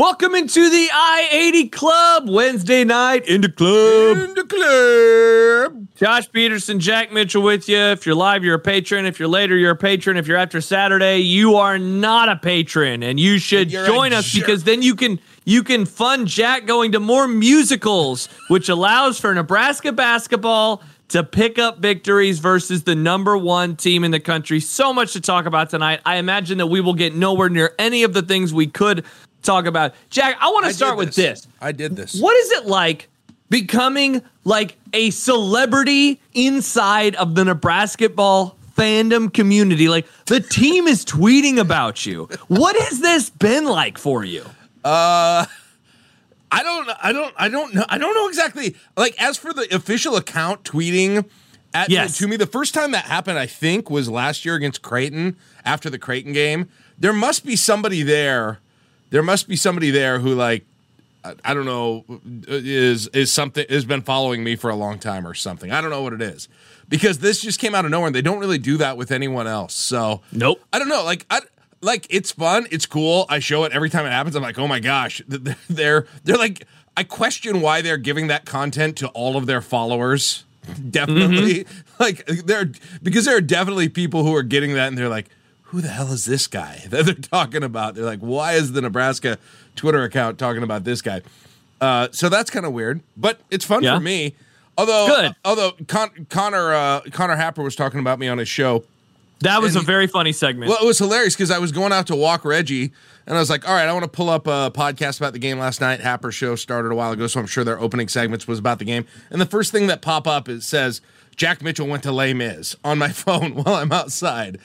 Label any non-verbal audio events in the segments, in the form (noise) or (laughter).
Welcome into the I 80 Club Wednesday night in the club. In the club. Josh Peterson, Jack Mitchell with you. If you're live, you're a patron. If you're later, you're a patron. If you're after Saturday, you are not a patron, and you should You're join us jerk. because then you can you can fund Jack going to more musicals, which allows for Nebraska basketball to pick up victories versus the number one team in the country. So much to talk about tonight. I imagine that we will get nowhere near any of the things we could talk about. Jack, I want to start with this. I did this. What is it like becoming like a celebrity inside of the Nebrasketball fandom community? Like the team is tweeting about you. What has this been like for you? Uh I don't. I don't. I don't know. I don't know exactly. Like as for the official account tweeting at Yes. to me, the first time that happened, I think, was last year against Creighton after the Creighton game. There must be somebody there. There must be somebody there who like. I I don't know is is something has been following me for a long time or something. I don't know what it is because this just came out of nowhere and they don't really do that with anyone else. So Nope. I don't know. Like I like it's fun. It's cool. I show it every time it happens. I'm like, oh my gosh, (laughs) th- th- they're they're like. I question why they're giving that content to all of their followers. (laughs) Definitely, mm-hmm. (laughs) like they're because there are definitely people who are getting that and they're like, who the hell is this guy (laughs) that they're talking about? They're like, why is the Nebraska Twitter account talking about this guy? Uh, so that's kind of weird, but it's fun Yeah. for me. Although, Good. although Con- Connor uh, Connor Happer was talking about me on his show. That was a very funny segment. Well, it was hilarious because I was going out to walk Reggie, and I was like, "All right, I want to pull up a podcast about the game last night." Happer show started a while ago, so I'm sure their opening segments was about the game. And the first thing that pop up is says Jack Mitchell went to Les Mis on my (laughs) phone while I'm outside,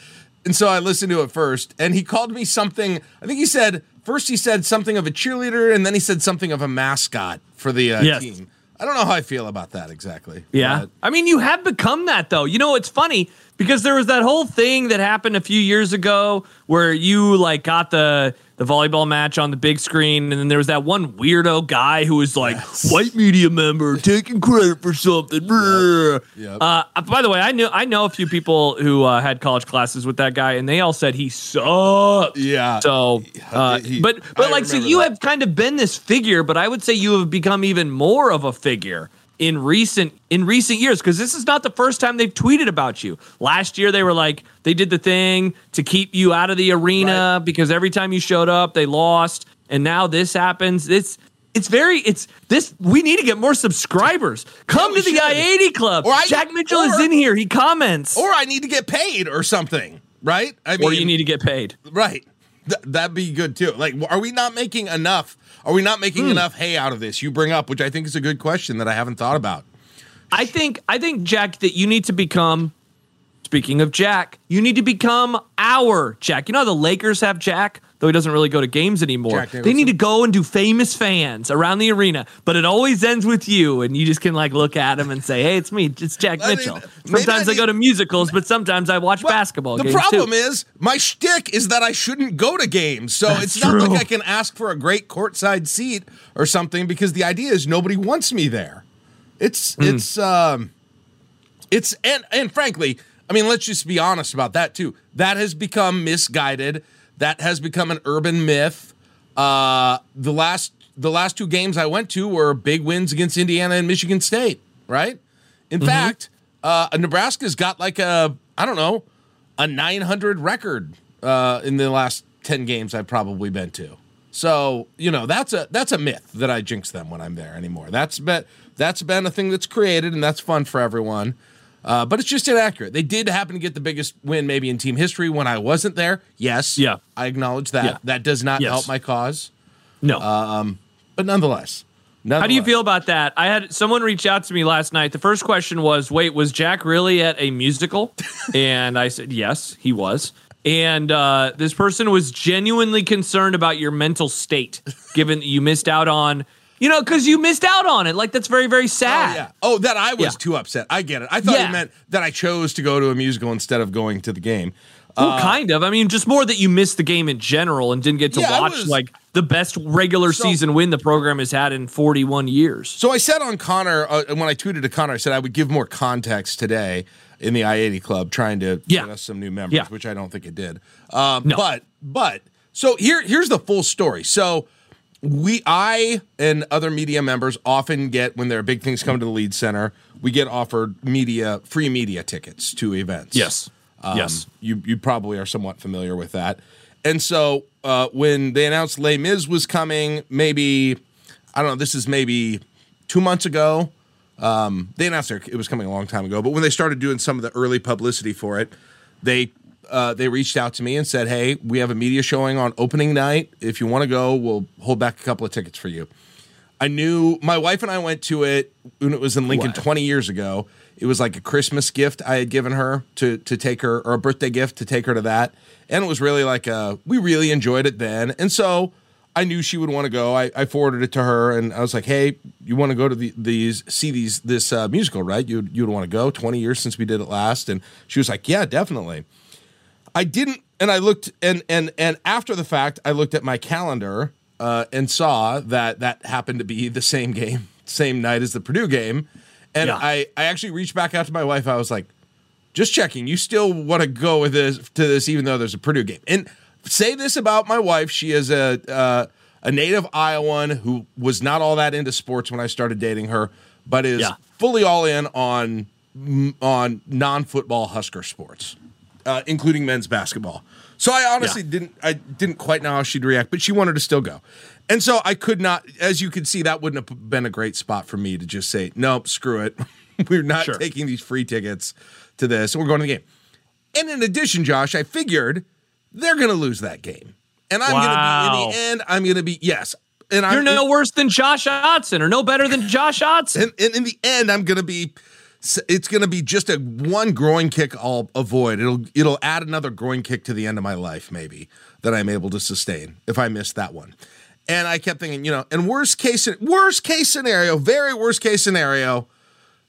and so I listened to it first, and he called me something. I think he said first he said something of a cheerleader, and then he said something of a mascot for the uh, Yes. team. I don't know how I feel about that exactly. Yeah. but- I mean, you have become that though. You know, it's funny because there was that whole thing that happened a few years ago where you like got the the volleyball match on the big screen and then there was that one weirdo guy who was like white media member taking credit for something. Brr. Yep. Uh, by the way, I knew I know a few people who uh, had college classes with that guy and they all said he sucked. yeah. So, uh, he- but but I like, so you that. have kind of been this figure, but I would say you have become even more of a figure in recent in recent years because this is not the first time they've tweeted about you. Last year they were like they did the thing to keep you out of the arena because every time you showed up they lost, and now this happens. It's it's very it's this we need to get more subscribers. Come we to the should. I eighty club. Or I- Jack Mitchell is in here. He comments. or I need to get paid or something, right? I or you need to get paid. Right. Th- that'd be good too. Like, are we not making enough? Are we not Hmm. making enough hay out of this? You bring up, which I think is a good question that I haven't thought about. I think I think Jack that you need to become. Speaking of Jack, you need to become our Jack. You know how the Lakers have Jack, though he doesn't really go to games anymore. They need to go and do famous fans around the arena, but it always ends with you, and you just can like look at him and say, "Hey, it's me, it's Jack (laughs) I Mitchell." maybe Sometimes I I, go to musicals, but sometimes I watch But basketball The problem too. is my shtick is that I shouldn't go to games, so That's it's not true. like I can ask for a great courtside seat or something because the idea is nobody wants me there. It's Hmm. it's um, it's and and frankly, I mean, let's just be honest about that too. That has become misguided. That has become an urban myth. Uh, the last the last two games I went to were big wins against Indiana and Michigan State. Right. In Mm-hmm. fact, uh, Nebraska's got like a I don't know a 900 record uh, in the last 10 games I've probably been to. So you know that's a that's a myth that I jinx them when I'm there anymore. That's been that's been a thing that's created and that's fun for everyone. Uh, but it's just inaccurate. They did happen to get the biggest win maybe in team history when I wasn't there. Yes, Yeah. I acknowledge that. Yeah. That does not Yes. help my cause, No. but nonetheless. How do you feel about that? I had someone reach out to me last night. The first question was, "Wait, was Jack really at a musical?" (laughs) and I said, "Yes, he was." And uh, this person was genuinely concerned about your mental state, given that you missed out on, you know, because you missed out on it. Like that's very, very Oh, sad. yeah. Oh, that I was Yeah. too upset. I get it. I thought Yeah. you meant that I chose to go to a musical instead of going to the game. Well, kind of. I mean, just more that you missed the game in general and didn't get to Yeah, watch was- like the best regular So- season win the program has had in 41 years. So I said on Connor uh, when I tweeted to Connor, I said I would give more context today in the I eighty club, trying to Yeah. get us some new members, Yeah. which I don't think it did. Um, No. But but so here here's the full story. So we I and other media members often get when there are big things coming to the Lied Center, we get offered media free media tickets to events. Yes. yes. You you probably are somewhat familiar with that. And so uh, when they announced Les Mis was coming, maybe I don't know, this is maybe two months ago. Um, they announced it was coming a long time ago, but when they started doing some of the early publicity for it, they uh, they reached out to me and said, "Hey, we have a media showing on opening night. If you want to go, we'll hold back a couple of tickets for you." I knew my wife and I went to it when it was in Lincoln Wow. 20 years ago. It was like a Christmas gift I had given her to to take her or a birthday gift to take her to that. And it was really like a we really enjoyed it then. And so I knew she would want to go. I, I forwarded it to her and I was like, "Hey, you want to go to the, these see these this uh, musical, right? You you would want to go? 20 years since we did it last." And she was like, "Yeah, definitely." I didn't, and I looked, and and and after the fact, I looked at my calendar uh, and saw that that happened to be the same game, same night as the Purdue game, and Yeah. I I actually reached back out to my wife. I was like, just checking, you still want to go with this to this, even though there's a Purdue game. And say this about my wife: she is a uh, a native Iowan who was not all that into sports when I started dating her, but is Yeah. fully all in on on non football Husker sports uh, including men's basketball. So I honestly Yeah. didn't I didn't quite know how she'd react, but she wanted to still go. And so I could not, as you could see, that wouldn't have been a great spot for me to just say, nope, screw it. (laughs) We're not Sure. taking these free tickets to this. We're going to the game. And in addition, Josh, I figured they're going to lose that game. And I'm going to be, in the end, I'm going to be, yes. And I'm, You're no worse than Josh Otson or no better than Josh (laughs) Otson. and, and in the end, I'm gonna be. It's gonna be just a one groin kick I'll avoid. It'll it'll add another groin kick to the end of my life, maybe that I'm able to sustain if I miss that one. And I kept thinking, you know, and worst case worst case scenario, very worst case scenario,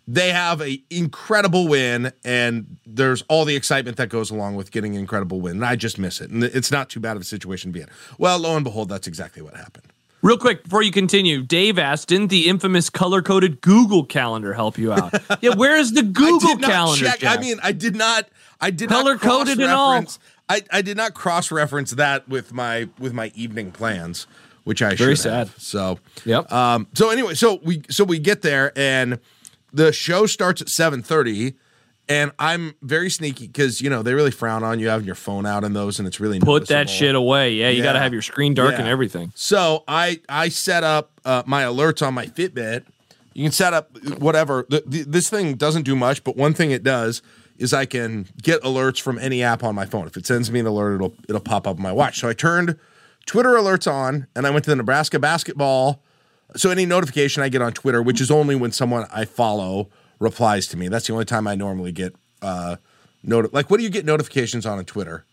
they have an incredible win, and there's all the excitement that goes along with getting an incredible win. And I just miss it, and it's not too bad of a situation to be in. Well, lo and behold, that's exactly what happened. Real quick before you continue, Dave asked, didn't the infamous color coded Google Calendar help you out? (laughs) yeah, where is the Google I did not Calendar? check. I mean, I did not. I did Color not coded and all. I, I did not cross reference that with my with my evening plans, which I Very should have. sad. So Yep. Um. So anyway, so we so we get there and the show starts at seven thirty. And I'm very sneaky because you know they really frown on you having your phone out in those, and it's really Put that shit away. Yeah, you got to have your screen dark Yeah. and everything. So I I set up uh, my alerts on my Fitbit. You can set up whatever. The, the, this thing doesn't do much, but one thing it does is I can get alerts from any app on my phone. If it sends me an alert, it'll it'll pop up on my watch. So I turned Twitter alerts on, and I went to the Nebraska basketball. So any notification I get on Twitter, which is only when someone I follow replies to me, that's the only time I normally get uh, noti- Like, what do you get notifications on on Twitter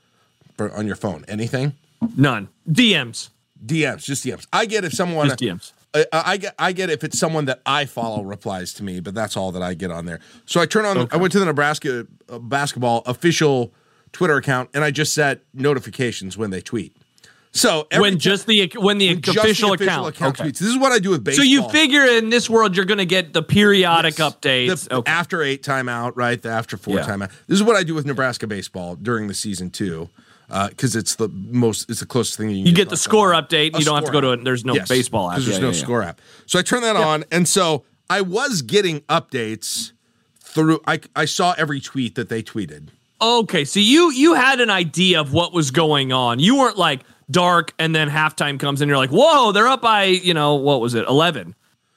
for, on your phone? Anything? None. DMs. DMs, just DMs. I get if someone Just DMs. I, I get I get if it's someone that I follow replies to me, but that's all that I get on there. So I turn on. I went to the Nebraska uh, basketball official Twitter account, and I just set notifications when they tweet. So When just the when the just the official, account. Okay. tweets. This is what I do with baseball. So you figure in this world you're going to get the periodic updates. the okay. after eight timeout, right? The after four Yeah. timeout. This is what I do with Nebraska baseball during the season too, uh, because it's the most, it's the closest thing you can you get get the score phone. update. A You don't have to go to it. There's no Yes, baseball app. there's Yeah, no score app. So I turn that on, and so I was getting updates through. I I saw every tweet that they tweeted. Okay, so you you had an idea of what was going on. You weren't like dark and then halftime comes and you're like, "Whoa, they're up by, you know, what was it? 11."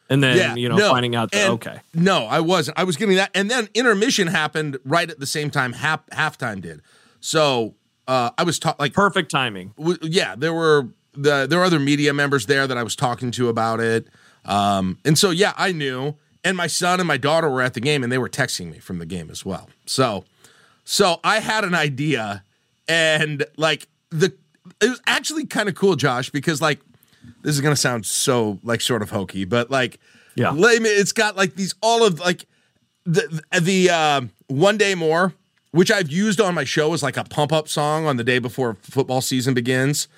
And then, Yeah, you know, no, finding out that okay. No, I wasn't. I was getting that, and then intermission happened right at the same time. Half halftime did. So uh, I was taught like Perfect timing. w- yeah, there were the there were other media members there that I was talking to about it. Um, and so yeah, I knew. And my son and my daughter were at the game and they were texting me from the game as well. So so I had an idea and like the it was actually kind of cool, Josh, because like this is gonna sound so like sort of hokey, but like Yeah. let me- it's got like these all of like the the um, one day more, which I've used on my show as like a pump up song on the day before football season begins.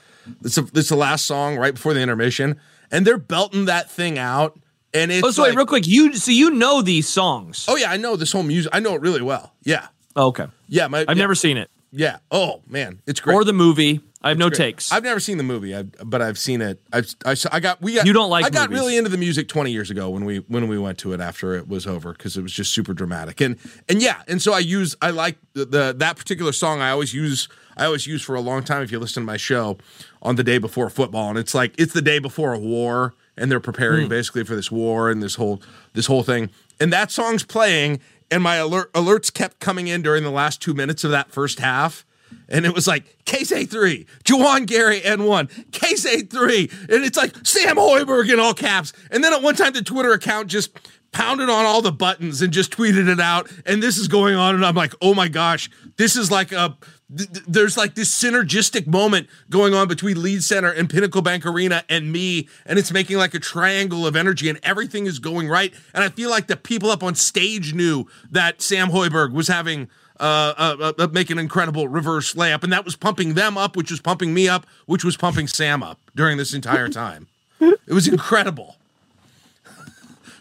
It's a, it's the last song right before the intermission, and they're belting that thing out, and it's Oh, so like, wait, real quick. You so you know these songs. oh yeah, I know this whole music. I know it really well. Yeah, okay. yeah. My, I've yeah, never seen it Yeah. Oh man, it's great. or the movie. I have no takes. I've never seen the movie, I, but I've seen it. I've, I, I got we got. You don't like I got movies. really into the music 20 years ago when we when we went to it after it was over because it was just super dramatic and and yeah and so I use I like the, the that particular song. I always use I always use for a long time if you listen to my show on the day before football and it's like it's the day before a war and they're preparing Hmm. basically for this war and this whole this whole thing and that song's playing and my alert alerts kept coming in during the last two minutes of that first half and it was like Keisei 3, Juwan Gary N1, Keisei 3. And it's like Sam Hoiberg in all caps. And then at one time, the Twitter account just pounded on all the buttons and just tweeted it out. And this is going on. And I'm like, oh my gosh, this is like a. th- th- There's like this synergistic moment going on between Lied Center and Pinnacle Bank Arena and me, and it's making like a triangle of energy, and everything is going right. And I feel like the people up on stage knew that Sam Hoiberg was having uh, uh, uh, make an incredible reverse layup, and that was pumping them up, which was pumping me up, which was pumping Sam up during this entire time. It was incredible.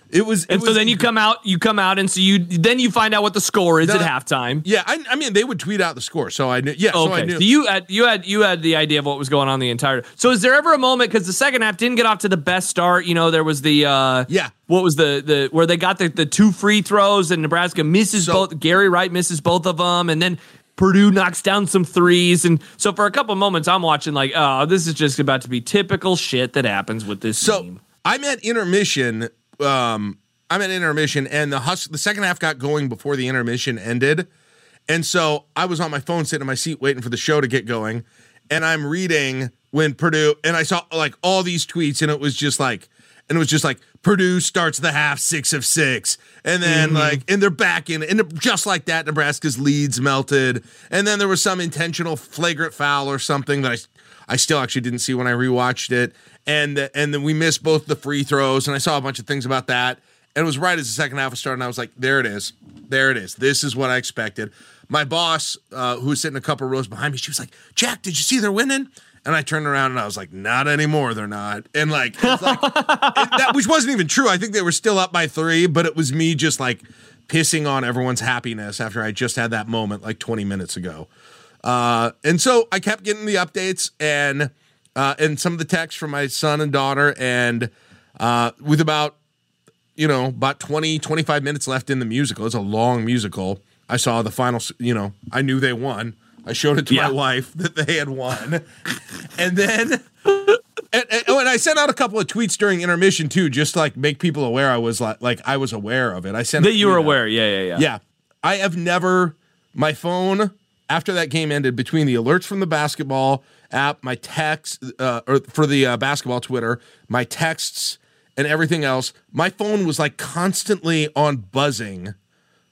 It was, it and so then you come out, you come out, and so you then you find out what the score is at halftime. Yeah, I, I mean, they would tweet out the score, so I knew. Yeah, so I Okay, knew. so you had you had you had the idea of what was going on the entire. So is there ever a moment because the second half didn't get off to the best start? You know, there was the uh Yeah. What was the the where they got the the two free throws and Nebraska misses So- both. Gary Wright misses both of them, and then Purdue knocks down some threes. And so for a couple moments, I'm watching like, oh, this is just about to be typical shit that happens with this So team. I'm at intermission. Um, I'm at intermission, and the hus- the second half got going before the intermission ended, and so I was on my phone, sitting in my seat, waiting for the show to get going, and I'm reading when Purdue, and I saw like all these tweets, and it was just like, and it was just like Purdue starts the half six of six, and then like, and they're back in, and just like that, Nebraska's leads melted, and then there was some intentional flagrant foul or something that I, I still actually didn't see when I rewatched it, and and then we missed both the free throws, and I saw a bunch of things about that, and it was right as the second half was starting. I was like, there it is, there it is. This is what I expected. My boss, uh, who was sitting a couple rows behind me, she was like, Jack, did you see they're winning? And I turned around and I was like, not anymore, they're not. And like, it's like (laughs) that which wasn't even true. I think they were still up by three, but it was me just like pissing on everyone's happiness after I just had that moment like 20 minutes ago. Uh, and so I kept getting the updates and uh, and some of the texts from my son and daughter. And uh, with about, you know, about 20, 25 minutes left in the musical, it's a long musical. I saw the final, you know, I knew they won. I showed it to Yeah. my wife that they had won. and then and, and, oh, and I sent out a couple of tweets during intermission too, just to, like make people aware I was like like I was aware of it. I sent That you were out. aware, yeah, yeah, yeah. Yeah. I have never, my phone, after that game ended, between the alerts from the basketball app, my texts, uh, or for the uh, basketball Twitter, my texts, and everything else, my phone was like constantly on buzzing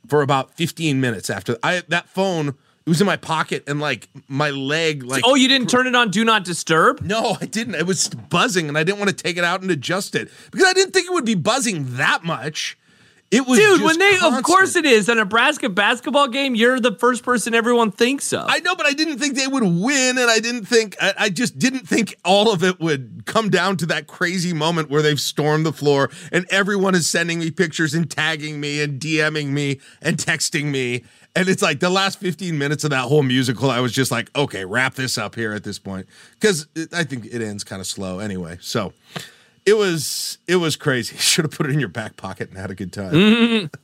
for about 15 minutes after I that phone it was in my pocket and like my leg like Oh, you didn't turn it on Do Not Disturb? no, I didn't. It was buzzing, and I didn't want to take it out and adjust it because I didn't think it would be buzzing that much. It was, Dude, when they, of course it is. A Nebraska basketball game, you're the first person everyone thinks of. I know, but I didn't think they would win, and I didn't think I, I just didn't think all of it would come down to that crazy moment where they've stormed the floor and everyone is sending me pictures and tagging me and DMing me and texting me. And it's like the last 15 minutes of that whole musical, I was just like, okay, wrap this up here at this point. Because I think it ends kind of slow anyway. So it was it was crazy. (laughs) Should have put it in your back pocket and had a good time. (laughs)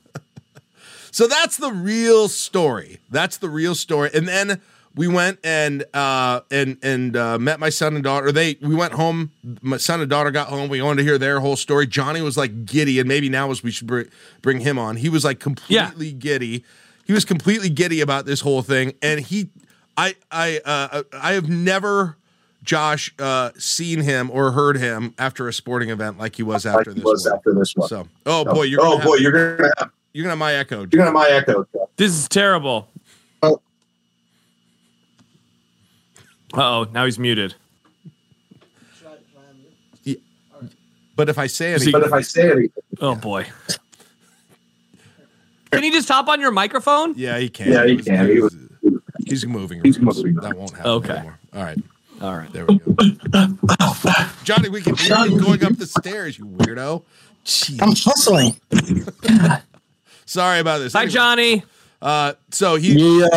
So that's the real story. That's the real story. And then we went and uh, and and uh, met my son and daughter. They we went home. My son and daughter got home. We wanted to hear their whole story. Johnny was like giddy, and maybe now is we should br- bring him on. He was like completely giddy. He was completely giddy about this whole thing, and he, I, I, uh, I have never. Josh uh, seen him or heard him after a sporting event like he was after like he this was one. after this one. So, oh boy, you're oh gonna boy, have, you're gonna have, you're gonna have my echo. you're gonna have my echo. This is terrible. Oh. Uh oh, now he's muted. But if I say anything, But if I say anything, Oh boy. Can you just hop on your microphone? Yeah, he can. Yeah, he He's- can. He was- He's moving. He's moving. That won't happen Okay. anymore. All right, All right. there we go. Johnny, we can hear you going up the stairs, you weirdo. Jeez. I'm hustling. Sorry about this. Hi, Anyway, Johnny. Uh, so he Yeah.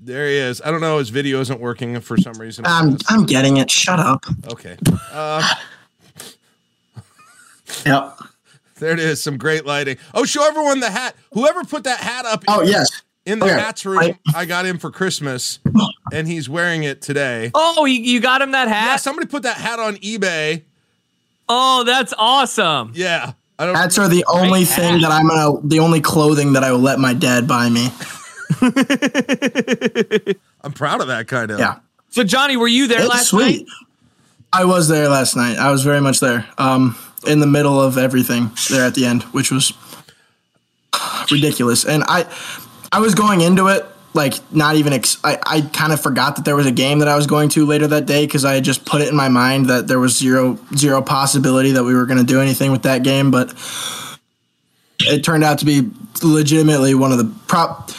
There he is. I don't know. His video isn't working for some reason. I'm I'm getting it. Shut up. okay. Uh, (laughs) Yep. there it is. Some great lighting. Oh, show everyone the hat. Whoever put that hat up Oh yes. In the Okay. hats room, I- I got him for Christmas, and he's wearing it today. Oh, you, you got him that hat? Yeah, somebody put that hat on eBay. oh, that's awesome. Yeah. I don't Hats are the only hat. thing that I'm gonna, the only clothing that I will let my dad buy me. (laughs) I'm proud of that kind of. Yeah, So, Johnny, were you there it's last sweet. night? I was there last night. I was very much there. Um, in the middle of everything there at the end, which was (sighs) ridiculous. And I, I was going into it like not even. Ex- I I kind of forgot that there was a game that I was going to later that day because I had just put it in my mind that there was zero zero possibility that we were going to do anything with that game, but it turned out to be legitimately one of the prop.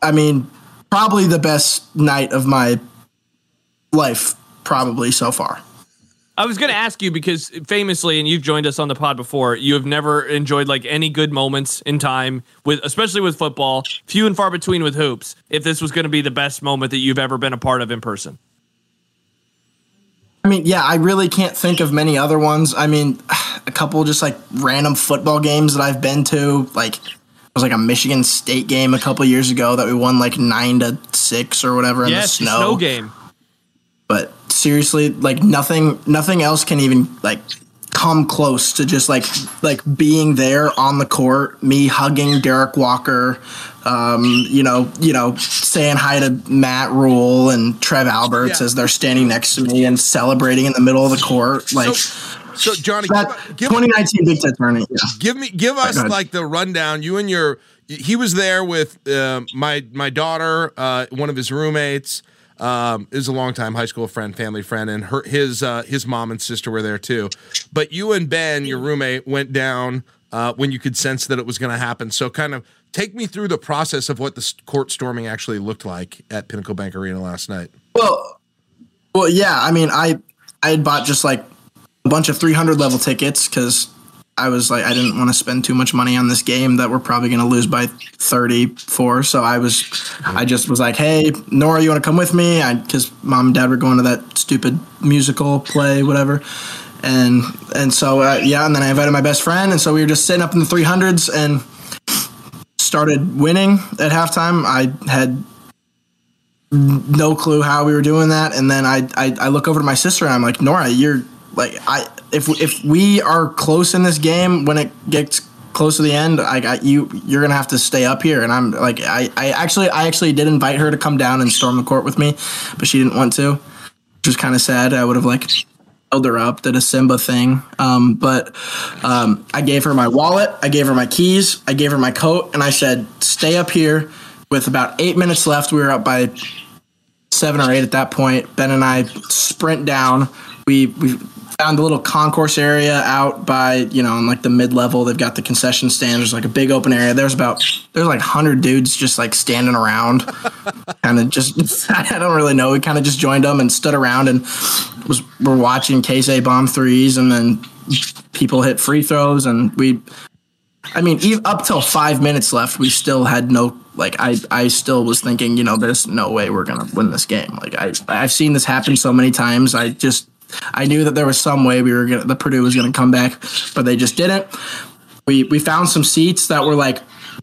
I mean, probably the best night of my life, probably so far. I was going to ask you because famously, and you've joined us on the pod before, you have never enjoyed like any good moments in time with, especially with football, few and far between with hoops. If this was going to be the best moment that you've ever been a part of in person, I mean, yeah, I really can't think of many other ones. I mean, a couple just like random football games that I've been to. Like, it was like a Michigan State game a couple years ago that we won like nine to six or whatever in yes, the the snow. snow game. But seriously, like nothing, nothing else can even like come close to just like like being there on the court, me hugging Derrick Walker, um, you know, you know, saying hi to Matt Rhule and Trev Alberts Yeah. as they're standing next to me and celebrating in the middle of the court, like. So, Johnny, that give, give, 2019 Big Ten tournament. Yeah. give me give us like the rundown. You and your he was there with uh, my my daughter, uh, one of his roommates. Um, is a longtime high school friend, family friend, and her his uh, his mom and sister were there too. But you and Ben, your roommate, went down uh, when you could sense that it was going to happen. So, kind of take me through the process of what the court storming actually looked like at Pinnacle Bank Arena last night. Well, well, yeah. I mean, I I had bought just like a bunch of 300 level tickets because I was like, I didn't want to spend too much money on this game that we're probably going to lose by 34. So I was, I just was like, hey, Nora, you want to come with me? Because mom and dad were going to that stupid musical play, whatever. And and so uh, yeah, and then I invited my best friend, and so we were just sitting up in the 300s and started winning at halftime. I had no clue how we were doing that. And then I, I, I look over to my sister and I'm like, Nora, you're like, I, if, if we are close in this game, when it gets close to the end, I got you, you're to have to stay up here. And I'm like, I, I actually, I actually did invite her to come down and storm the court with me, but she didn't want to, which was kind of sad. I would have like held her up, did a Simba thing. Um, but um, I gave her my wallet, I gave her my keys, I gave her my coat, and I said, stay up here. With about eight minutes left, we were up by seven or eight at that point. Ben and I sprint down. We we found the little concourse area out by you know in like the mid level. They've got the concession stand. There's like a big open area. There's about there's like hundred dudes just like standing around, (laughs) kind of just (laughs) I don't really know. We kind of just joined them and stood around and was we're watching Keisei bomb threes and then people hit free throws and we I mean, up till five minutes left, we still had no like. I I still was thinking, you know, there's no way we're gonna win this game. Like I I've seen this happen so many times. I just I knew that there was some way we were gonna the Purdue was gonna come back, but they just didn't. We we found some seats that were like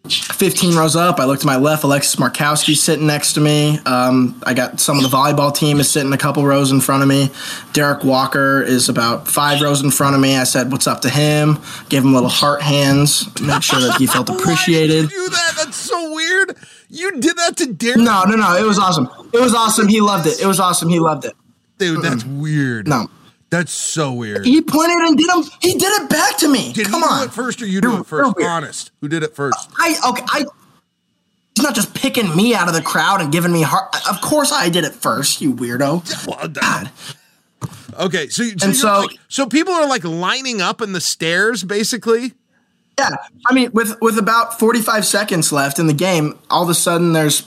15 rows up. I looked to my left. Alexis Markowski sitting next to me. Um, I got some of the volleyball team is sitting a couple rows in front of me. Derrick Walker is about five rows in front of me. I said, "What's up?" to him. Gave him little heart hands. Make sure that he felt (laughs) appreciated. Why did you do that? That's so weird. You did that to Derrick. No, no, no. It was awesome. It was awesome. He loved it. It was awesome. He loved it. Dude, that's weird. No. That's so weird. He pointed and did him. He did it back to me. Did Come he on. do it first or you do You're- it first? weird. Honest. Who did it first? I okay. I. He's not just picking me out of the crowd and giving me heart. Of course, I did it first. You weirdo. Well, God. Okay, so so, And so- like, so people are like lining up in the stairs, basically. Yeah, I mean, with with about forty five seconds left in the game, all of a sudden there's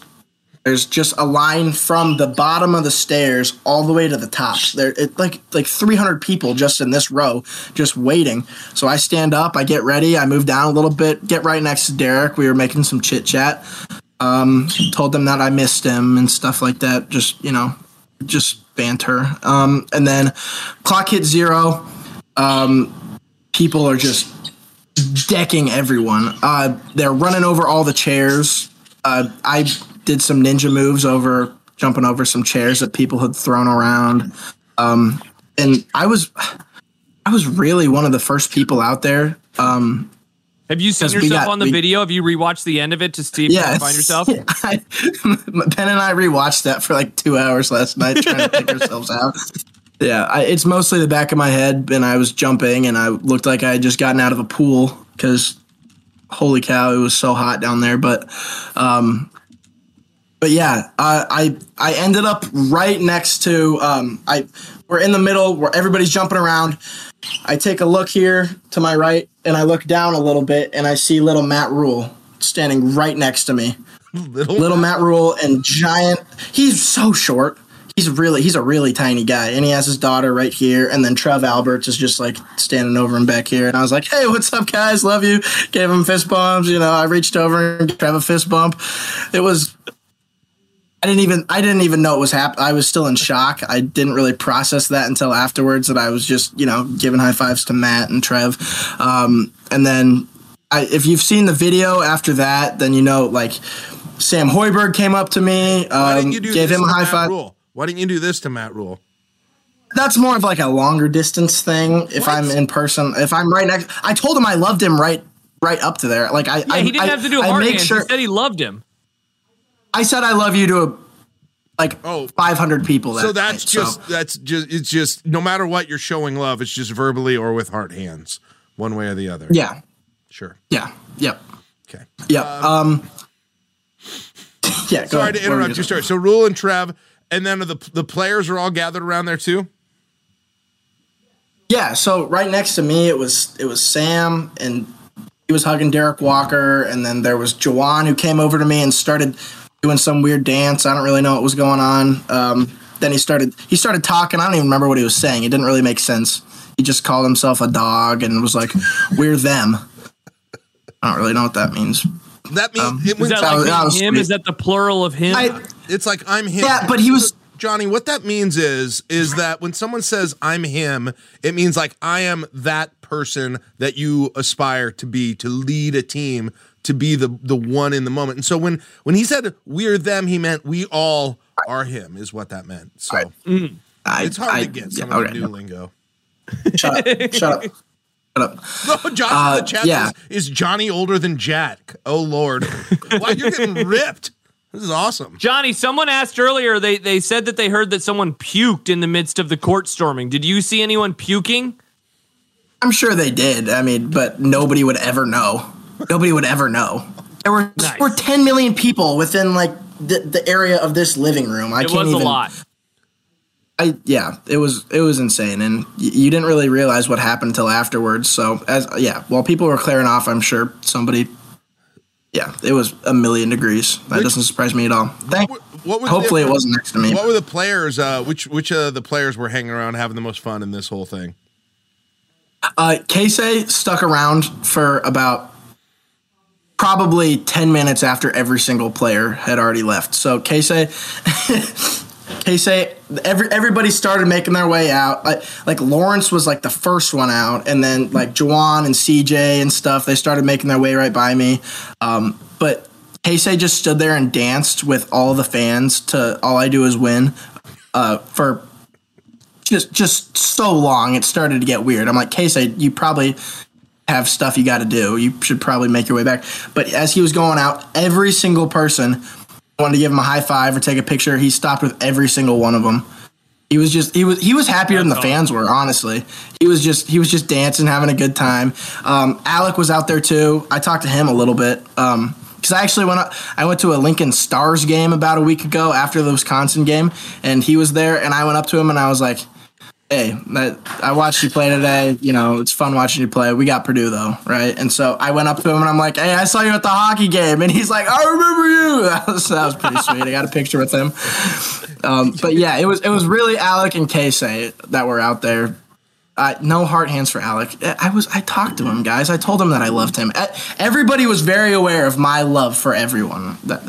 there's just a line from the bottom of the stairs all the way to the top. There, it, like like three hundred people just in this row, just waiting. So I stand up, I get ready, I move down a little bit, get right next to Derrick. We were making some chit chat, Um, told them that I missed him and stuff like that. Just you know, just banter. Um, and then clock hit zero. Um, people are just decking everyone. Uh, they're running over all the chairs. Uh, I did some ninja moves over jumping over some chairs that people had thrown around. Um, and I was I was really one of the first people out there. Um, Have you seen yourself got- on the we- video? Have you rewatched the end of it to see if you yeah, can find yourself? (laughs) I, Ben and I rewatched that for like two hours last night, trying to pick (laughs) ourselves out. Yeah, I, it's mostly the back of my head, and I was jumping, and I looked like I had just gotten out of a pool because, holy cow, it was so hot down there. But, um, but yeah, I I, I ended up right next to um, I. We're in the middle where everybody's jumping around. I take a look here to my right, and I look down a little bit, and I see little Matt Rhule standing right next to me (laughs) Little, little Matt Rhule and giant. He's so short. He's really he's a really tiny guy, and he has his daughter right here, and then Trev Alberts is just like standing over him back here, and I was like, "Hey, what's up, guys? Love you." Gave him fist bumps. You know, I reached over and gave Trev a fist bump. It was. I didn't even I didn't even know it was happening. I was still in shock. I didn't really process that until afterwards. That I was just you know giving high fives to Matt and Trev, um, and then I, if you've seen the video after that, then you know like Sam Hoiberg came up to me, um, didn't you do gave him a high Matt five. Rule? Why didn't you do this to Matt Rhule? That's more of like a longer distance thing. If What? I'm in person, if I'm right next, I told him I loved him right, right up to there. Like I, Yeah, I he didn't I, have to do a hard make hands. sure. He said he loved him. I said I love you to a, like Oh. 500 people. That So that's night, just that's just it's just no matter what you're showing love, it's just verbally or with heart hands, one way or the other. yeah, Sure. yeah, yep, Okay. yep. Um, (laughs) yeah. Sorry to interrupt you you. Sorry. So Rhule and Trev, and then the the players are all gathered around there too. Yeah, so right next to me it was it was Sam and he was hugging Derrick Walker and then there was Juwan who came over to me and started doing some weird dance. I don't really know what was going on. Um, then he started he started talking. I don't even remember what he was saying. It didn't really make sense. He just called himself a dog and was like, "We're them." I don't really know what that means. That means it Is means that that like was- that him? sweet. Is that the plural of him? I, it's like I'm him. yeah, but he was Johnny, what that means is is that when someone says I'm him, it means like I am that person that you aspire to be, to lead a team, to be the the one in the moment. And so when when he said we're them, he meant we all are him, is what that meant. So I, it's hard I- to get some yeah, of okay. the new lingo. Shut up! Shut up! Shut up! (laughs) No, Josh Uh, in the chat yeah. says, is Johnny older than Jack? Oh Lord. (laughs) wow, you're getting ripped. This is awesome. Johnny, someone asked earlier. They they said that they heard that someone puked in the midst of the court storming. Did you see anyone puking? I'm sure they did. I mean, but nobody would ever know. Nobody would ever know. There were Nice. there were 10 million people within like the, the area of this living room. I It can't was even. a lot. I yeah, it was it was insane, and y- you didn't really realize what happened until afterwards. So as yeah, while people were clearing off, I'm sure somebody. Yeah, it was a million degrees. That Which- doesn't surprise me at all. Thank. What, what was Hopefully, the, it wasn't next to me. What were the players? Uh, which which of the players were hanging around having the most fun in this whole thing? Uh, Keisei stuck around for about probably 10 minutes after every single player had already left. So Keisei, (laughs) Keisei, every, everybody started making their way out. Like, like Lawrence was like the first one out, and then like Juwan and CJ and stuff, they started making their way right by me. Um, but Keisei just stood there and danced with all the fans to All I Do Is Win uh, for just just so long it started to get weird. I'm like, Keisei, you probably have stuff you got to do. You should probably make your way back. But as he was going out, every single person wanted to give him a high five or take a picture. He stopped with every single one of them. He was just he was he was happier than the fans were. Honestly, he was just he was just dancing, having a good time. Um, Allick was out there too. I talked to him a little bit. Um, because I actually went up, I went to a Lincoln Stars game about a week ago after the Wisconsin game, and he was there, and I went up to him and I was like, hey, I watched you play today. You know, it's fun watching you play. We got Purdue though, right? And so I went up to him and I'm like, hey, I saw you at the hockey game, and he's like, I remember you. (laughs) That was, that was pretty sweet. I got a picture with him. Um, but yeah, it was it was really Allick and Keisei that were out there. No heart hands for Allick. I was I talked to him, guys. I told him that I loved him. Everybody was very aware of my love for everyone. That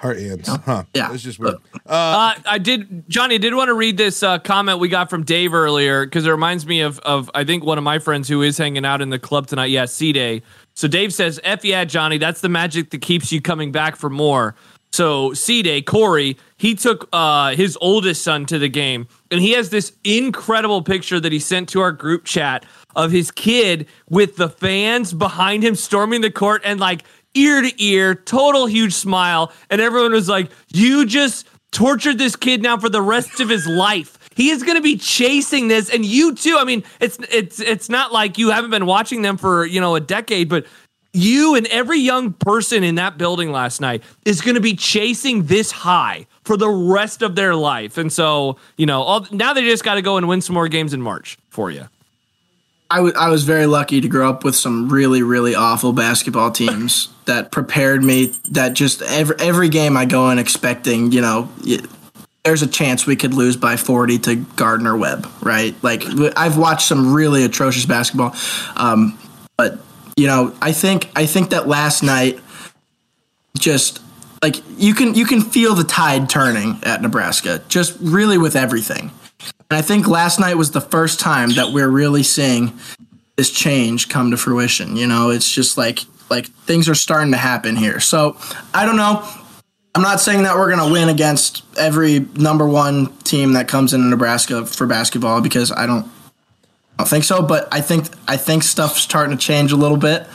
Heart hands, huh? Yeah, it's just weird. Uh, I did, Johnny. I did want to read this uh, comment we got from Dave earlier because it reminds me of of I think one of my friends who is hanging out in the club tonight. Yeah, C Day. So Dave says, "F yeah, Johnny. That's the magic that keeps you coming back for more." So C Day, Corey, he took uh, his oldest son to the game, and he has this incredible picture that he sent to our group chat of his kid with the fans behind him storming the court and like ear to ear, total huge smile. And everyone was like, You just tortured this kid now for the rest of his life. He is going to be chasing this, and you too. I mean, it's it's it's not like you haven't been watching them for you know a decade, but you and every young person in that building last night is going to be chasing this high for the rest of their life. And so, you know, all, now they just got to go and win some more games in March for you. I, w- I was very lucky to grow up with some really really awful basketball teams (laughs) that prepared me that just every every game I go in expecting you know there's a chance we could lose by 40 to Gardner Webb right? Like I've watched some really atrocious basketball um, but you know I think I think that last night just like you can you can feel the tide turning at Nebraska just really with everything and I think last night was the first time that we're really seeing this change come to fruition. You know, it's just like like things are starting to happen here. So I don't know. I'm not saying that we're going to win against every number one team that comes into Nebraska for basketball because I don't, I don't think so. But I think I think stuff's starting to change a little bit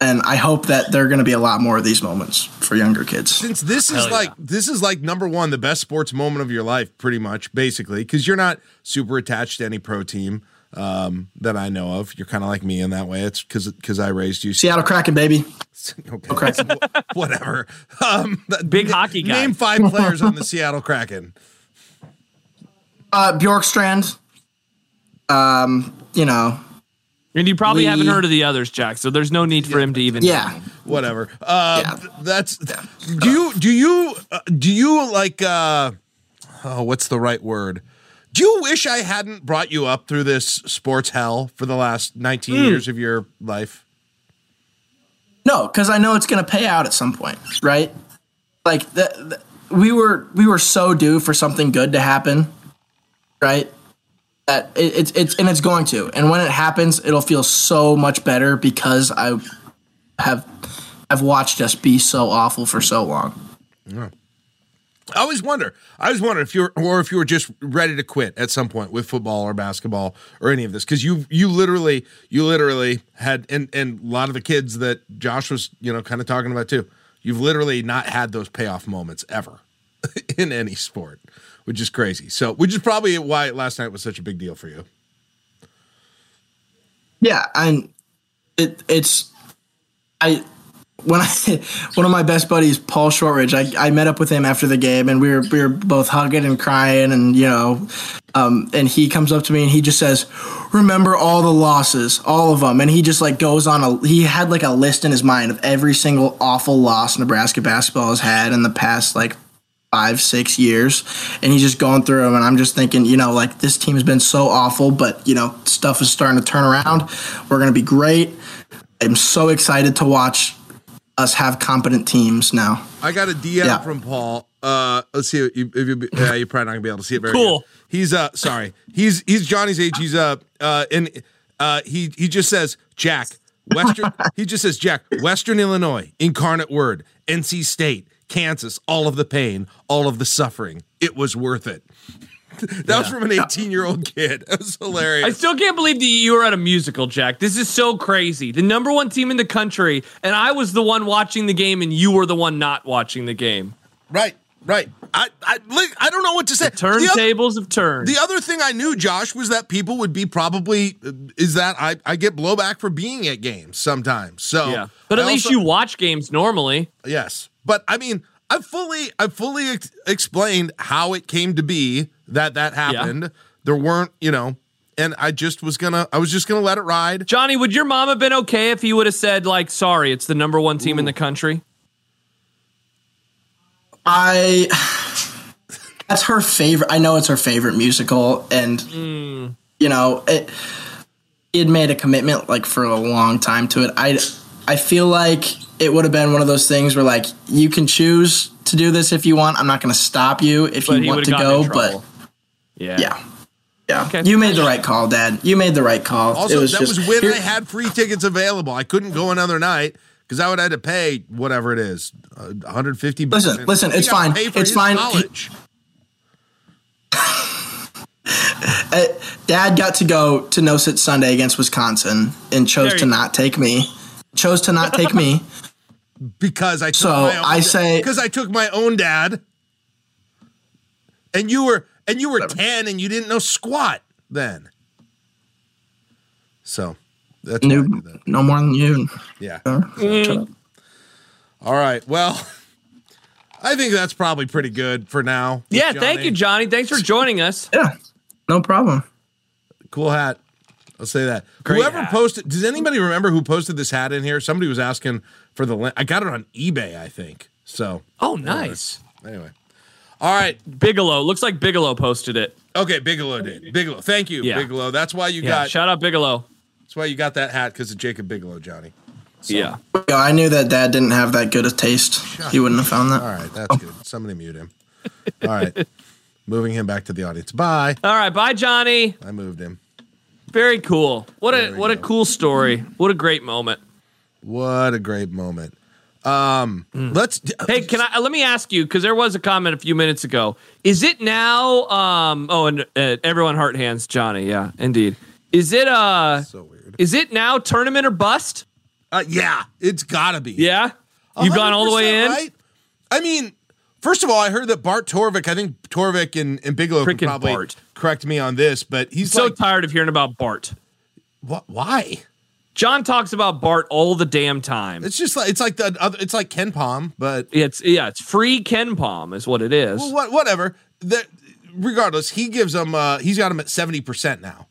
and I hope that there are going to be a lot more of these moments for younger kids. Since this is like this is like number one, the best sports moment of your life, pretty much, basically, because you're not super attached to any pro team um, that I know of. You're kind of like me in that way. It's because because I raised you. Seattle Kraken, baby. (laughs) okay, Kraken. (laughs) whatever. Um, Big hockey guy. Name five (laughs) players on the Seattle Kraken. Uh, Bjorkstrand. Um, you know, and you probably haven't heard of the others, Jack. So there's no need for him to even. Yeah. Whatever. Uh, yeah. That's. Do you do you uh, do you like? Uh, oh, what's the right word? Do you wish I hadn't brought you up through this sports hell for the last 19 mm. years of your life? No, because I know it's going to pay out at some point, right? Like the, the, we were we were so due for something good to happen, right? That it, it's it's and it's going to and when it happens it'll feel so much better because i have i've watched us be so awful for so long yeah. I always wonder. I always wonder if you're, or if you were just ready to quit at some point with football or basketball or any of this, because you, you literally, you literally had, and and a lot of the kids that Josh was, you know, kind of talking about too. You've literally not had those payoff moments ever (laughs) in any sport which is crazy. So, which is probably why last night was such a big deal for you. Yeah, and it it's I when I (laughs) one of my best buddies, Paul Shortridge, I, I met up with him after the game, and we were we were both hugging and crying, and you know, um, and he comes up to me and he just says, "Remember all the losses, all of them," and he just like goes on a he had like a list in his mind of every single awful loss Nebraska basketball has had in the past like five, six years, and he's just going through them. And I'm just thinking, you know, like this team has been so awful, but you know, stuff is starting to turn around. We're going to be great. I'm so excited to watch us have competent teams now. I got a DM yeah. from Paul. Uh, let's see if you, if you yeah, you're probably not gonna be able to see it very cool. Good. He's uh sorry. He's he's Johnny's age. He's uh uh and uh he he just says Jack Western. he just says Jack Western Illinois incarnate word NC State Kansas, all of the pain, all of the suffering. It was worth it. (laughs) that yeah. was from an 18 year old kid. It was hilarious. I still can't believe that you were at a musical, Jack. This is so crazy. The number one team in the country, and I was the one watching the game, and you were the one not watching the game. Right, right. I, I, I don't know what to say. The turntables have turned. The other thing I knew, Josh, was that people would be probably is that I, I get blowback for being at games sometimes. So yeah, but at I least also, you watch games normally. Yes, but I mean, I fully I fully ex- explained how it came to be that that happened. Yeah. There weren't, you know, and I just was gonna I was just gonna let it ride. Johnny, would your mom have been okay if you would have said like, "Sorry, it's the number one team Ooh. in the country"? I (sighs) that's her favorite. I know it's her favorite musical, and mm. you know it. It made a commitment like for a long time to it. I I feel like it would have been one of those things where like you can choose to do this if you want. I'm not going to stop you if But you want to go, but yeah. yeah. Yeah, Okay. you made the right call, Dad. You made the right call. Also, it was that just, was when here- I had free tickets available. I couldn't go another night because I would have had to pay whatever it is, uh, 150 bucks. Listen, listen, He it's got to fine. It's fine. College. (laughs) Uh, Dad got to go to No Sit Sunday against Wisconsin and chose to not take me. Chose to not take me. (laughs) because I took So, my own I say- because I took my own dad, and you were and you were ten and you didn't know squat then. So that's why I Knew did that. no more than you. Yeah. Mm. Shut up. All right. Well, I think that's probably pretty good for now. with Yeah, thank you, Johnny. Thanks for joining us. Yeah, no problem. Cool hat. I'll say that. Great Whoever hat. posted, does anybody remember who posted this hat in here? Somebody was asking for the link. I got it on eBay, I think. So Oh, nice. anyway. All right. Bigelow. Looks like Bigelow posted it. Okay, Bigelow did. Bigelow. Thank you, Yeah. Bigelow. That's why you Yeah. got Shout out Bigelow. that's why you got that hat because of Jacob Bigelow, Johnny. So, Yeah. Yo, I knew that Dad didn't have that good a taste. He wouldn't have found that. All right, that's good. Somebody mute him. All right. (laughs) Moving him back to the audience. Bye. All right. Bye, Johnny. I moved him. Very cool. What a what a cool story. What a great moment. What a great moment. Um, let's Hey, can I let me ask you because there was a comment a few minutes ago. Is it now? Um. Oh, and uh, everyone heart hands, Johnny. Yeah, indeed. Is it uh? so weird. Is it now tournament or bust? Uh, yeah, it's gotta be. Yeah. You've gone all the way in. Right? I mean, first of all, I heard that Bart Torvik, I think Torvik and, and Bigelow Frickin' probably Bart. correct me on this, but he's So like, tired of hearing about Bart. "Wh- why? John talks about Bart all the damn time. It's just like it's like the other, it's like KenPom, but It's yeah, it's free KenPom is what it is. well, what, whatever. That regardless, he gives them. Uh, he's got them at seventy percent now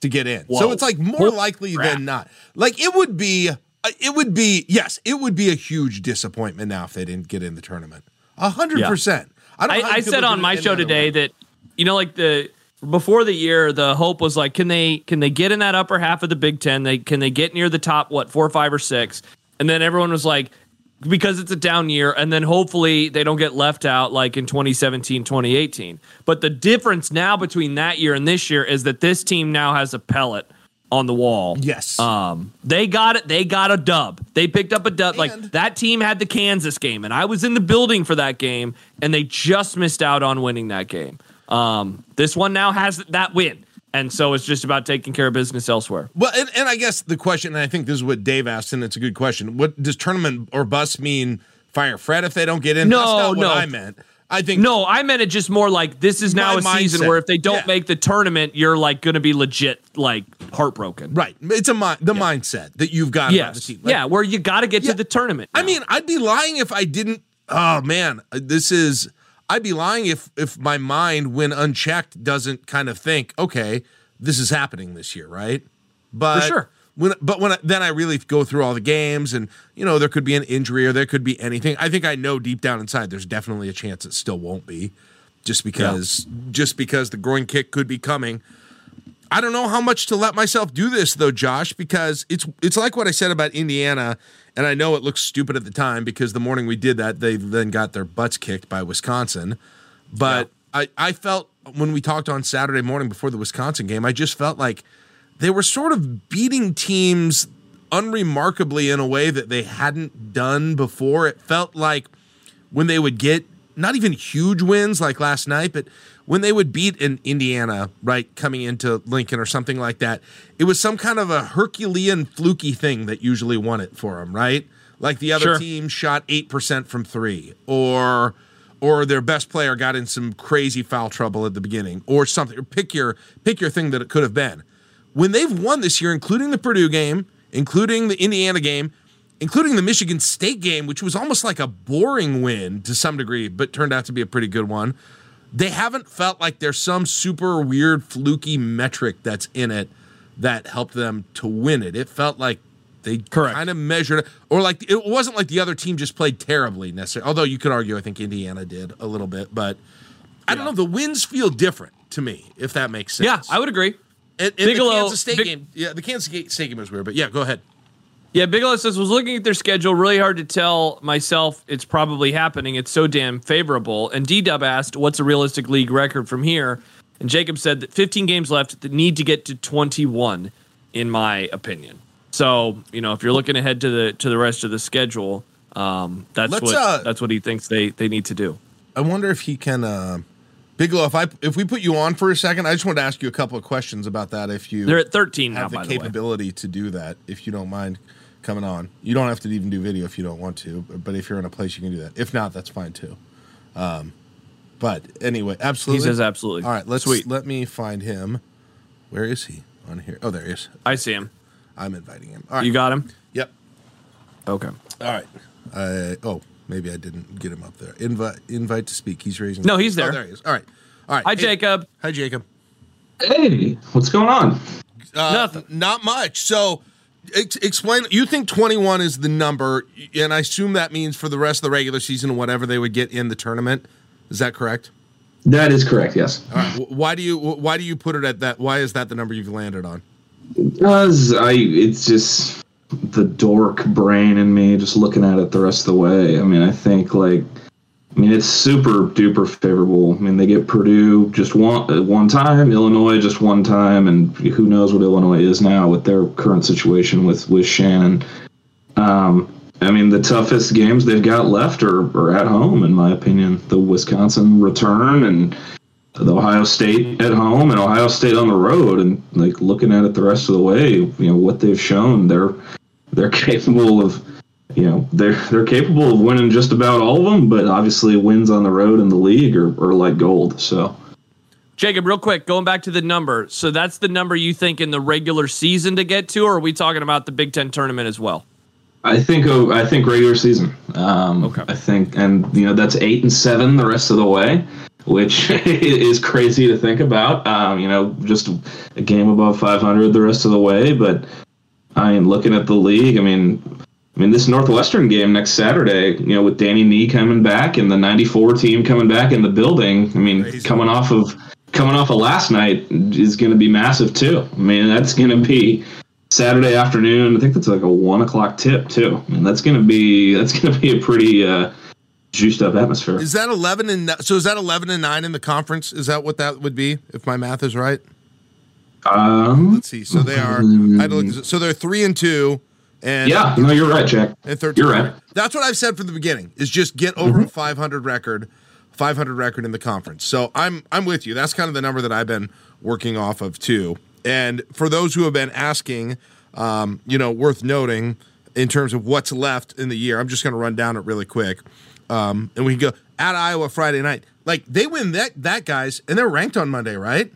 to get in. So it's like more Holy likely crap. than not. Like it would be. uh, It would be yes. It would be a huge disappointment now if they didn't get in the tournament. A hundred Yeah. percent. I don't. I, I said on my show today that you know, like the before the year, the hope was like, can they can they get in that upper half of the Big Ten? They can they get near the top what four, five, or six? And then everyone was like, because it's a down year, and then hopefully they don't get left out like in 2017, 2018. But the difference now between that year and this year is that this team now has a pellet on the wall. Yes. Um, they got it. They got a dub. They picked up a dub. like that team had the Kansas game, and I was in the building for that game, and they just missed out on winning that game. Um, this one now has that win, and so it's just about taking care of business elsewhere. Well, and, and I guess the question, and I think this is what Dave asked, and it's a good question. What does tournament or bus mean? Fire Fred if they don't get in? No, That's not what no. I meant. I think No, I meant it just more like this is now a season where if they don't Yeah. make the tournament, you're like going to be legit like heartbroken. right. It's a mi- the mindset that you've got about the Yes. team. Like, yeah, where you got to get Yeah. to the tournament. I mean, I'd be lying if I didn't. Oh man, this is. I'd be lying if if my mind, when unchecked, doesn't kind of think, okay, this is happening this year, right? But For sure. When, but when I, then I really go through all the games, and you know there could be an injury or there could be anything. I think I know deep down inside there's definitely a chance it still won't be, just because just because the groin kick could be coming. I don't know how much to let myself do this though, Josh, because it's it's like what I said about Indiana, and I know it looks stupid at the time because the morning we did that, they then got their butts kicked by Wisconsin. But I, I felt when we talked on Saturday morning before the Wisconsin game, I just felt like they were sort of beating teams unremarkably in a way that they hadn't done before. It felt like when they would get not even huge wins like last night, but when they would beat an Indiana, right, coming into Lincoln or something like that, it was some kind of a Herculean fluky thing that usually won it for them, right? Like the other Sure. team shot 8% from 3 or or their best player got in some crazy foul trouble at the beginning or something or pick your pick your thing that it could have been. When they've won this year including the Purdue game, including the Indiana game, including the Michigan State game, which was almost like a boring win to some degree, but turned out to be a pretty good one. They haven't felt like there's some super weird, fluky metric that's in it that helped them to win it. It felt like they kind of measured it, or like it wasn't like the other team just played terribly necessarily. Although you could argue, I think Indiana did a little bit, but I don't know. The wins feel different to me, if that makes sense. Yeah, I would agree. And, and the Bigelow- Kansas State Big- game, yeah, the Kansas State game was weird, but yeah, go ahead. Yeah, Bigelow says was looking at their schedule, really hard to tell myself it's probably happening. It's so damn favorable. And D Dub asked, "What's a realistic league record from here?" And Jacob said that 15 games left that need to get to 21, in my opinion. So you know, if you're looking ahead to the to the rest of the schedule, um, that's Let's, what uh, that's what he thinks they they need to do. I wonder if he can, uh, Bigelow. If I if we put you on for a second, I just want to ask you a couple of questions about that. If you They're at 13 now, have the by the capability to do that, if you don't mind coming on, you don't have to even do video if you don't want to. But if you're in a place, you can do that. If not, that's fine too. Um, but anyway, absolutely. He says absolutely. All right, let's Sweet. let me find him. Where is he on here? Oh, there he is. I see him. I'm inviting him. All right. You got him. Yep. Okay. All right. Uh, oh, maybe I didn't get him up there. Invite invite to speak. He's raising. No, he's Oh, there. there he is. All right. All right. Hi, Hey- Jacob. Hi, Jacob. Hey, what's going on? Uh, Nothing. Not much. So, ex- explain. You think 21 is the number, and I assume that means for the rest of the regular season, whatever they would get in the tournament. Is that correct? That is correct. Yes, All right. Why do you Why do you put it at that? Why is that the number you've landed on? because I it's just the dork brain in me just looking at it the rest of the way. I mean, I think like. I mean, it's super duper favorable. I mean, they get Purdue just one uh, one time, Illinois just one time, and who knows what Illinois is now with their current situation with with Shannon. Um, I mean, the toughest games they've got left are, are at home, in my opinion. The Wisconsin return and the Ohio State at home and Ohio State on the road, and like looking at it the rest of the way, you know what they've shown, they're they're (laughs) capable of, you know, they're they're capable of winning just about all of them. But obviously, wins on the road in the league are, are like gold. So Jacob, real quick, going back to the number. So that's the number you think in the regular season to get to, or are we talking about the Big Ten tournament as well? I think oh, I think regular season. Um, Okay. I think, and you know that's eight and seven the rest of the way, which (laughs) is crazy to think about. Um, you know, just a game above 500 the rest of the way. But I mean, looking at the league, I mean, I mean this Northwestern game next Saturday. You know, with Danny Nee coming back and the '94 team coming back in the building. I mean, Crazy. coming off of coming off of last night is going to be massive too. I mean, that's going to be Saturday afternoon. I think that's like a one o'clock tip too. And that's gonna be that's gonna be a pretty uh, juiced up atmosphere. Is that 11 and so? Is that 11 and nine in the conference? Is that what that would be if my math is right? Um, Let's see. So they are. I had to look, so they're three and two, and yeah, no, you're right, Jack. and 13. You're right. That's what I've said from the beginning. Is just get over a 500 record, 500 record in the conference. So I'm I'm with you. That's kind of the number that I've been working off of too. And for those who have been asking, um, you know, worth noting in terms of what's left in the year, I'm just going to run down it really quick. Um, and we can go at Iowa Friday night. Like they win that that guys, and they're ranked on Monday, right?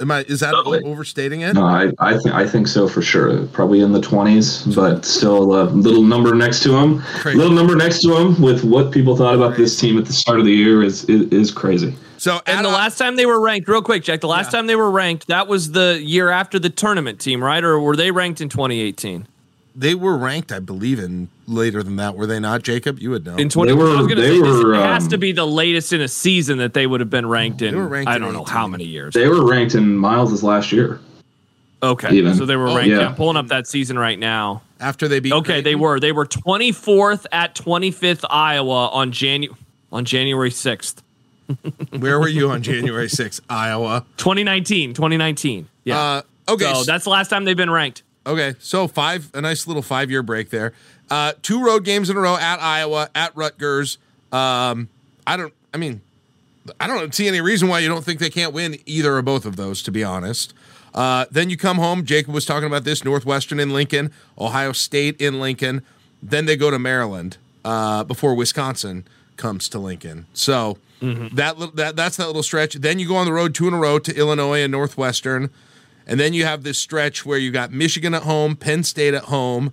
Am I is that Totally. overstating it? No, I I think I think so for sure. Probably in the twenties, but still a little number next to him. Crazy. Little number next to him with what people thought about this team at the start of the year is is, is crazy. So And the I- last time they were ranked, real quick, Jack, the last Yeah. time they were ranked, that was the year after the tournament team, right? Or were they ranked in 2018? They were ranked, I believe, in later than that. Were they not, Jacob? You would know. In 20, They were- I was going to they say this were, has um, to be the latest in a season that they would have been ranked in. were ranked I don't know 18. how many years. They were ranked in Miles's last year. okay, even. so they were Oh, ranked. yeah. I'm pulling up that season right now. After they beat. Okay, they were. They were 24th at 25th Iowa on Janu- on January 6th, (laughs) Where were you on January 6th? Iowa. 2019. 2019. Yeah. Uh, okay. so s- that's the last time they've been ranked. Okay. So five, a nice little five year break there. Uh, two road games in a row at Iowa, at Rutgers. Um, I don't, I mean, I don't see any reason why you don't think they can't win either or both of those, to be honest. Uh, then you come home. Jacob was talking about this Northwestern in Lincoln, Ohio State in Lincoln. Then they go to Maryland uh, before Wisconsin comes to Lincoln. So that, li- that that's that little stretch. Then you go on the road two in a row to Illinois and Northwestern. And then you have this stretch where you got Michigan at home, Penn State at home.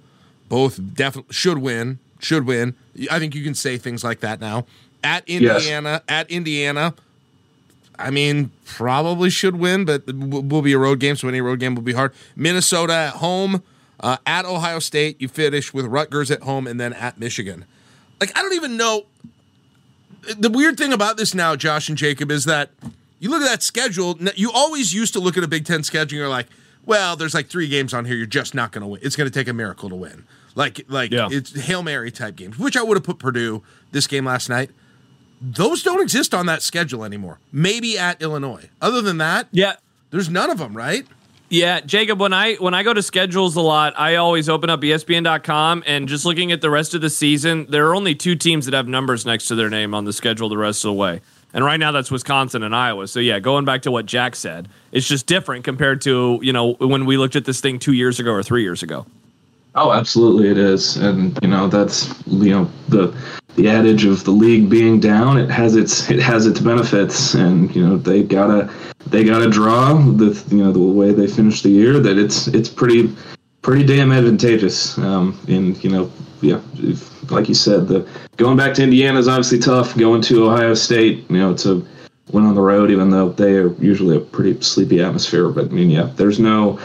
Both definitely should win. Should win. I think you can say things like that now. At Indiana, at Indiana. I mean, probably should win, but it will be a road game, so any road game will be hard. Minnesota at home, uh, at Ohio State. You finish with Rutgers at home, and then at Michigan. Like I don't even know. the weird thing about this now, Josh and Jacob, is that you look at that schedule. You always used to look at a Big Ten schedule. and You're like, well, there's like three games on here. You're just not going to win. It's going to take a miracle to win. Like, like Yeah. it's hail mary type games, which I would have put Purdue this game last night. Those don't exist on that schedule anymore. Maybe at Illinois. Other than that, Yeah. there's none of them, right? Yeah, Jacob, when I when I go to schedules a lot, I always open up ESPN.com and just looking at the rest of the season, there are only two teams that have numbers next to their name on the schedule the rest of the way. And right now that's Wisconsin and Iowa. So yeah, going back to what Jack said, it's just different compared to, you know, when we looked at this thing 2 years ago or 3 years ago. Oh, absolutely, it is, and you know that's you know the the adage of the league being down. It has its it has its benefits, and you know they gotta they gotta draw the you know the way they finish the year. That it's it's pretty pretty damn advantageous. Um, and you know yeah, if, like you said, the going back to Indiana is obviously tough. Going to Ohio State, you know, it's a win on the road, even though they are usually a pretty sleepy atmosphere. But I mean, yeah, there's no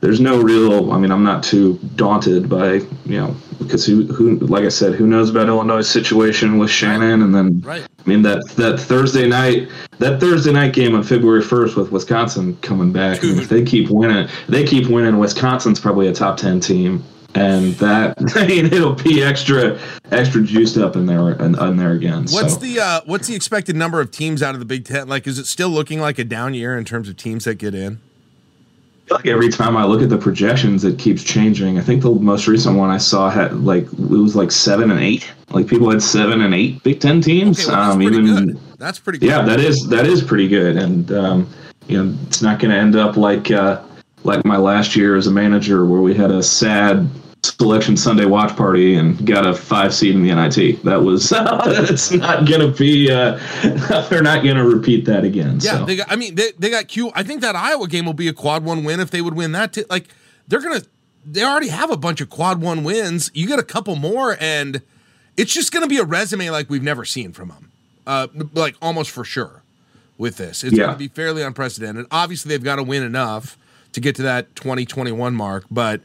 there's no real i mean i'm not too daunted by you know because who who like i said who knows about illinois situation with shannon and then Right. i mean that that thursday night that thursday night game on february 1st with wisconsin coming back I mean, if they keep winning they keep winning wisconsin's probably a top 10 team and that (laughs) i mean it'll be extra extra juiced up in there in, in there again What's so. the uh, what's the expected number of teams out of the Big Ten? Like, is it still looking like a down year in terms of teams that get in? like every time I look at the projections, it keeps changing. I think the most recent one I saw had like it was like seven and eight. Like people had seven and eight Big Ten teams. Okay, well, that's um, pretty even good. That's pretty good. yeah, that is that is pretty good. And um, you know, it's not going to end up like uh, like my last year as a manager, where we had a sad selection Sunday watch party and got a five seed in the NIT. (laughs) (laughs) That was it's not going to be. Uh, (laughs) they're not going to repeat that again. Yeah, so. they got. I mean, they, they got Q. I think that Iowa game will be a quad one win if they would win that. T- like they're gonna. They already have a bunch of quad one wins. You get a couple more, and it's just gonna be a resume like we've never seen from them. Uh, like almost for sure. With this, it's Yeah. gonna be fairly unprecedented. Obviously, they've got to win enough to get to that 2021 mark, but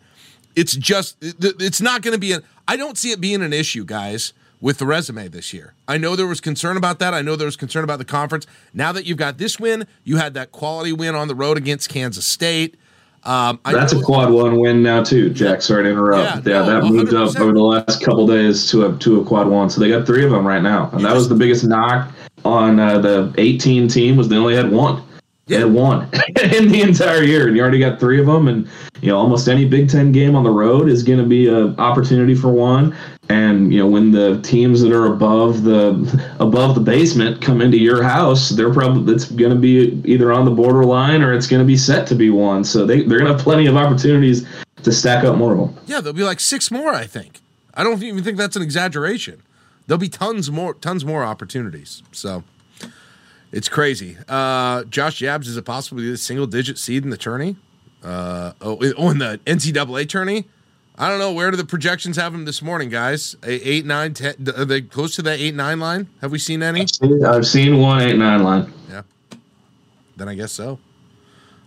it's just it's not going to be an I don't see it being an issue, guys, with the resume this year. I know there was concern about that. I know there was concern about the conference. Now that you've got this win, you had that quality win on the road against Kansas State. Um, I That's a quad one win now too, Jack. Sorry to interrupt. Yeah, Yeah, no, that moved up 100%. over the last couple days to a to a quad one. So they got three of them right now, and that was the biggest knock on uh, the 18 team was they only had one. Had one (laughs) in the entire year, and you already got three of them. And you know, almost any Big Ten game on the road is going to be an opportunity for one. And you know, when the teams that are above the above the basement come into your house, they're probably it's going to be either on the borderline or it's going to be set to be one. So they they're going to have plenty of opportunities to stack up more of them. Yeah, there'll be like six more. I think. I don't even think that's an exaggeration. There'll be tons more, tons more opportunities. So it's crazy. Uh, Josh Jabs is it possible to be a single digit seed in the tourney? Uh, oh, in- oh, in the NCAA tourney. I don't know. Where do the projections have him this morning, guys? A- Eight, nine, ten. Are they close to that eight, nine line? Have we seen any? I've seen one eight nine line. Yeah. Then I guess so.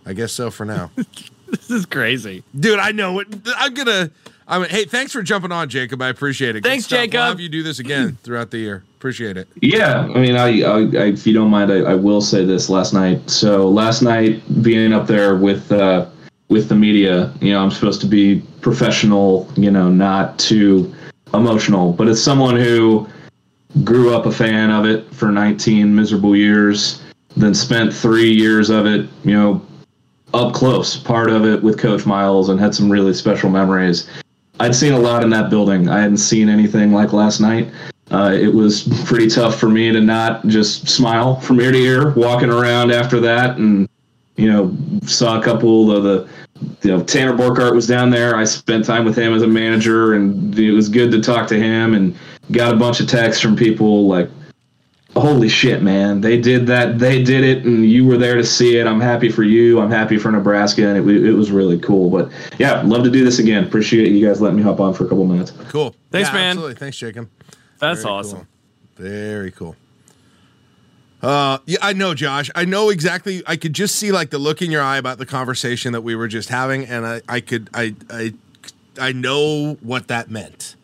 I guess so for now. (laughs) This is crazy. Dude, I know it. I'm gonna. I mean, hey, thanks for jumping on, Jacob. I appreciate it. Good Thanks, stuff. We'll Jacob. have you do this again (clears throat) throughout the year. Appreciate it. Yeah, I mean, I, I, I if you don't mind, I, I will say this. Last night, so last night being up there with uh, with the media, you know, I'm supposed to be professional, you know, not too emotional. But as someone who grew up a fan of it for 19 miserable years, then spent three years of it, you know, up close, part of it with Coach Miles, and had some really special memories. I'd seen a lot in that building. I hadn't seen anything like last night. Uh, it was (laughs) pretty tough for me to not just smile from ear to ear walking around after that, and you know, saw a couple of the, you know, Tanner Borchardt was down there. I spent time with him as a manager, and it was good to talk to him, and got a bunch of texts from people like, "Holy shit, man! They did that. They did it, and you were there to see it. I'm happy for you. I'm happy for Nebraska, and it, it was really cool. But yeah, love to do this again. Appreciate you guys letting me hop on for a couple minutes. Cool. Thanks, Yeah, man. Absolutely. Thanks, Jacob. That's Very awesome. cool. Very cool. Uh, yeah, I know, Josh. I know exactly. I could just see like the look in your eye about the conversation that we were just having, and I, I could, I, I, I know what that meant.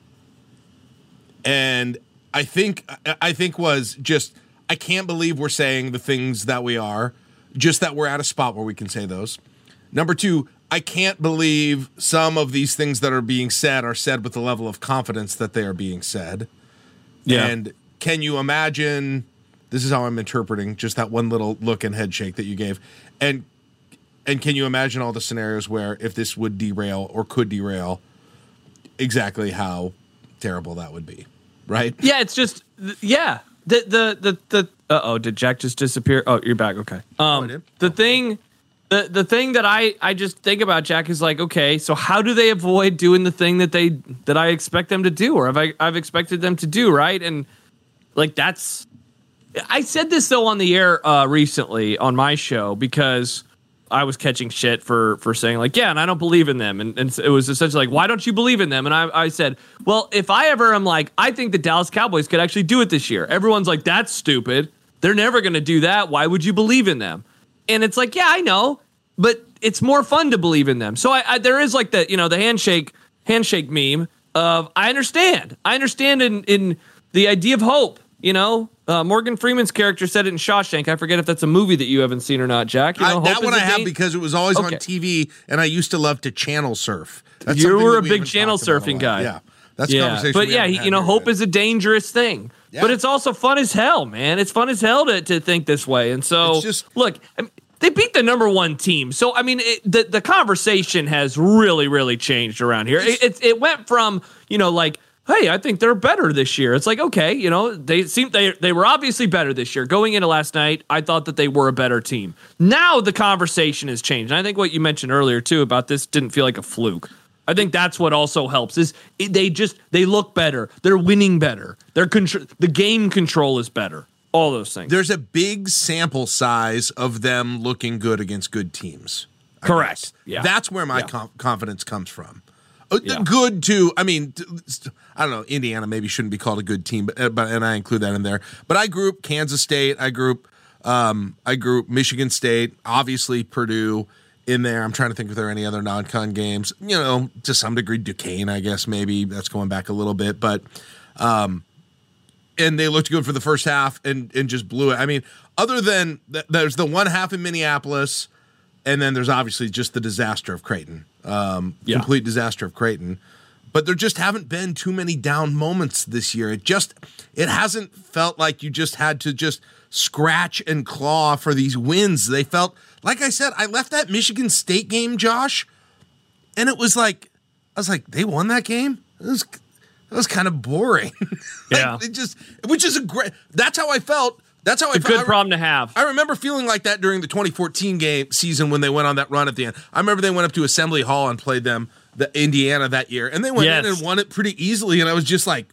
And I think I think was just I can't believe we're saying the things that we are, just that we're at a spot where we can say those. Number two, I can't believe some of these things that are being said are said with the level of confidence that they are being said. Yeah. And can you imagine? This is how I'm interpreting just that one little look and head shake that you gave, and and can you imagine all the scenarios where if this would derail or could derail, exactly how terrible that would be, right? Yeah, it's just yeah. The the the the uh oh, did Jack just disappear? Oh, you're back. Okay. Um, did. the thing, the the thing that I I just think about Jack is like, okay, so how do they avoid doing the thing that they that I expect them to do, or have I I've expected them to do, right? And like that's, I said this though on the air uh, recently on my show because. I was catching shit for for saying like yeah, and I don't believe in them, and, and it was essentially like why don't you believe in them? And I I said well if I ever am like I think the Dallas Cowboys could actually do it this year. Everyone's like that's stupid. They're never going to do that. Why would you believe in them? And it's like yeah I know, but it's more fun to believe in them. So I, I there is like the you know the handshake handshake meme of I understand I understand in in the idea of hope. You know, uh, Morgan Freeman's character said it in Shawshank. I forget if that's a movie that you haven't seen or not, Jack. You know, I, that one I have because it was always on TV, and I used to love to channel surf. That's You were a we big channel talked about a surfing guy. Yeah, that's a yeah, conversation. but yeah, you know, hope yet. is a dangerous thing. Yeah. But it's also fun as hell, man. It's fun as hell to, to think this way. And so, It's just- look, I mean, they beat the number one team. So, I mean, it, the the conversation has really, really changed around here. It, it it went from you know like. Hey, I think they're better this year. It's like okay, you know, they seem they they were obviously better this year. Going into last night, I thought that they were a better team. Now the conversation has changed. And I think what you mentioned earlier too about this didn't feel like a fluke. I think that's what also helps is it, they just they look better. They're winning better. Their control, the game control is better. All those things. There's a big sample size of them looking good against good teams. I Correct. guess. Yeah. That's where my Yeah. com- confidence comes from. Uh, Yeah. Good too. I mean, I don't know. Indiana maybe shouldn't be called a good team, but, uh, but and I include that in there. But I group Kansas State. I group um, I group Michigan State. Obviously Purdue in there. I'm trying to think if there are any other non-con games. You know, to some degree Duquesne. I guess maybe that's going back a little bit, but and they looked good for the first half and and just blew it. I mean, other than th- there's the one half in Minneapolis, and then there's obviously just the disaster of Creighton, um, Yeah. complete disaster of Creighton. But there just haven't been too many down moments this year. It just it hasn't felt like you just had to just scratch and claw for these wins. They felt like I said. I left that Michigan State game, Josh, and it was like I was like they won that game. It was it was kind of boring. (laughs) Like, Yeah. it just which is a great. That's how I felt. That's how I a good I- problem to have. I remember feeling like that during the 2014 game season when they went on that run at the end. I remember they went up to Assembly Hall and played them, the Indiana that year, and they went in and won it pretty easily. And I was just like,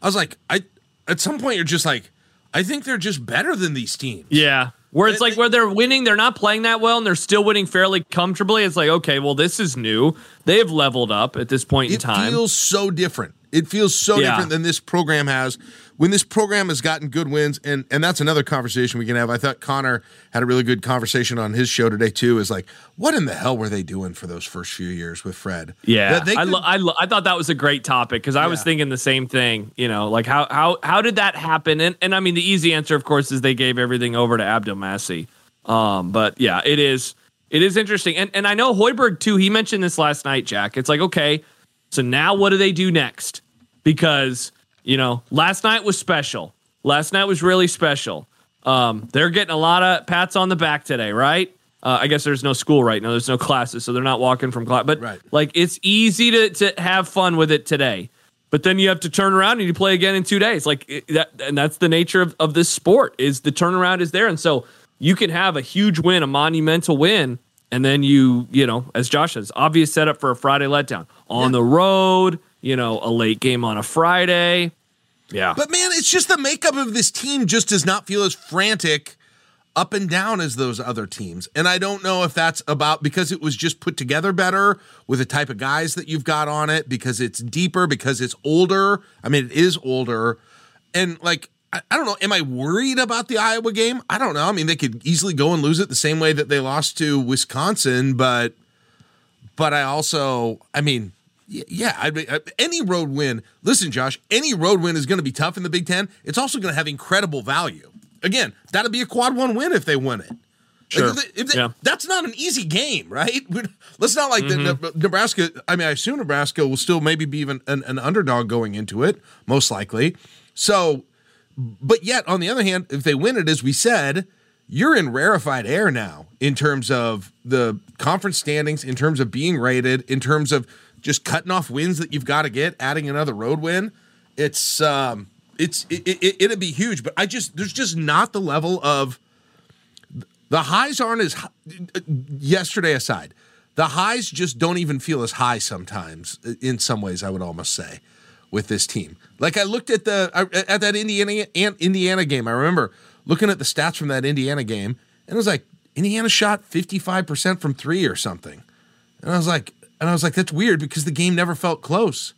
I was like, I at some point you're just like, I think they're just better than these teams. Yeah. Where it's like where they're winning, they're not playing that well, and they're still winning fairly comfortably. It's like, okay, well, this is new. They have leveled up at this point in time. It feels so different. It feels so Yeah. different than this program has. When this program has gotten good wins, and and that's another conversation we can have. I thought Connor had a really good conversation on his show today too. Is like, what in the hell were they doing for those first few years with Fred? Yeah, That they I, could- lo- I, lo- I thought that was a great topic because I was thinking the same thing. You know, like how how how did that happen? And and I mean, the easy answer, of course, is they gave everything over to Abdelmassih. Um, but yeah, it is it is interesting, and and I know Hoiberg too. He mentioned this last night, Jack. It's like okay, so now what do they do next? Because you know, last night was special. Last night was really special. Um, they're getting a lot of pats on the back today, right? Uh, I guess there's no school right now. There's no classes, so they're not walking from class. But Right. like, it's easy to to have fun with it today. But then you have to turn around and you play again in two days. Like it, that, and that's the nature of, of this sport. Is the turnaround is there, and so you can have a huge win, a monumental win, and then you, you know, as Josh says, obvious setup for a Friday letdown on the road. You know, a late game on a Friday. Yeah, But man, it's just the makeup of this team just does not feel as frantic up and down as those other teams. And I don't know if that's about because it was just put together better with the type of guys that you've got on it, because it's deeper, because it's older. I mean, it is older. And like, I, don't know, am I worried about the Iowa game? I don't know. I mean, they could easily go and lose it the same way that they lost to Wisconsin, but but I also, I mean, Yeah, I mean, uh, any road win. Listen, Josh, any road win is going to be tough in the Big Ten. It's also going to have incredible value. Again, that'll be a quad one win if they win it. Like, Sure. if they- if they- Yeah. That's not an easy game, right? We're- (laughs) Let's not like Mm-hmm. the Ne- Nebraska. I mean, I assume Nebraska will still maybe be even an, an underdog going into it, most likely. So, but yet, on the other hand, if they win it, as we said, you're in rarefied air now in terms of the conference standings, in terms of being rated, in terms of just cutting off wins that you've got to get, adding another road win. It's um, it's it, it, it'd be huge, but I just there's just not the level of the highs aren't as yesterday aside. The highs just don't even feel as high sometimes. In some ways, I would almost say with this team. Like I looked at the at that Indiana Indiana game. I remember looking at the stats from that Indiana game, and it was like Indiana shot fifty five percent from three or something, and I was like, and I was like, that's weird because the game never felt close.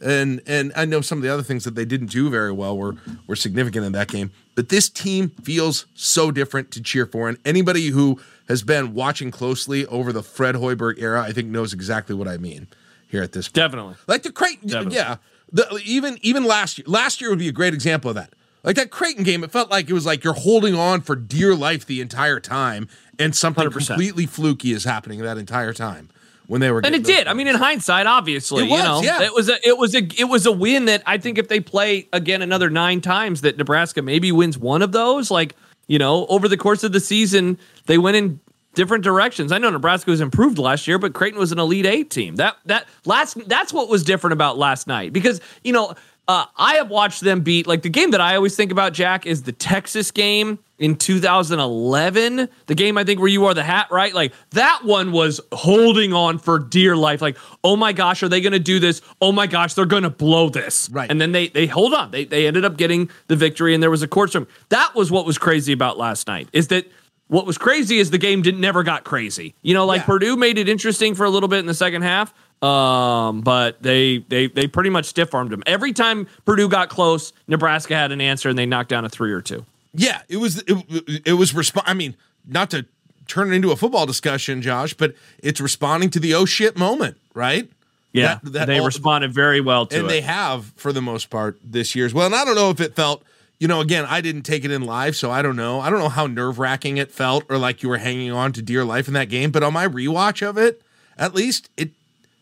And and I know some of the other things that they didn't do very well were were significant in that game. But this team feels so different to cheer for, and anybody who has been watching closely over the Fred Hoiberg era, I think knows exactly what I mean here at this point. Definitely. Like the Creighton, yeah. The, even even last year, last year would be a great example of that. Like that Creighton game, it felt like it was like you're holding on for dear life the entire time, and something 100%. completely fluky is happening that entire time when they were. And it did. I mean, in hindsight, obviously, was, you know, yeah. it was a it was a it was a win that I think if they play again another nine times, that Nebraska maybe wins one of those. Like you know, over the course of the season, they went in different directions. I know Nebraska was improved last year, but Creighton was an Elite Eight team. That that last that's what was different about last night because you know. Uh, I have watched them beat like the game that I always think about. Jack is the Texas game in 2011, the game I think where you are the hat, right? Like that one was holding on for dear life. Like, oh my gosh, are they going to do this? Oh my gosh, they're going to blow this. Right. And then they they hold on. They they ended up getting the victory, and there was a court storm. That was what was crazy about last night. Is that what was crazy is the game didn't never got crazy. You know, like Yeah. Purdue made it interesting for a little bit in the second half. Um, but they they they pretty much stiff armed them. Every time Purdue got close, Nebraska had an answer and they knocked down a three or two. Yeah, it was it, it was resp- I mean, not to turn it into a football discussion, Josh, but it's responding to the oh shit moment, right? Yeah, That- that they all- responded very well to and it. they have for the most part this year as well. And I don't know if it felt, you know, again, I didn't take it in live, so I don't know. I don't know how nerve wracking it felt or like you were hanging on to dear life in that game. But on my rewatch of it, at least it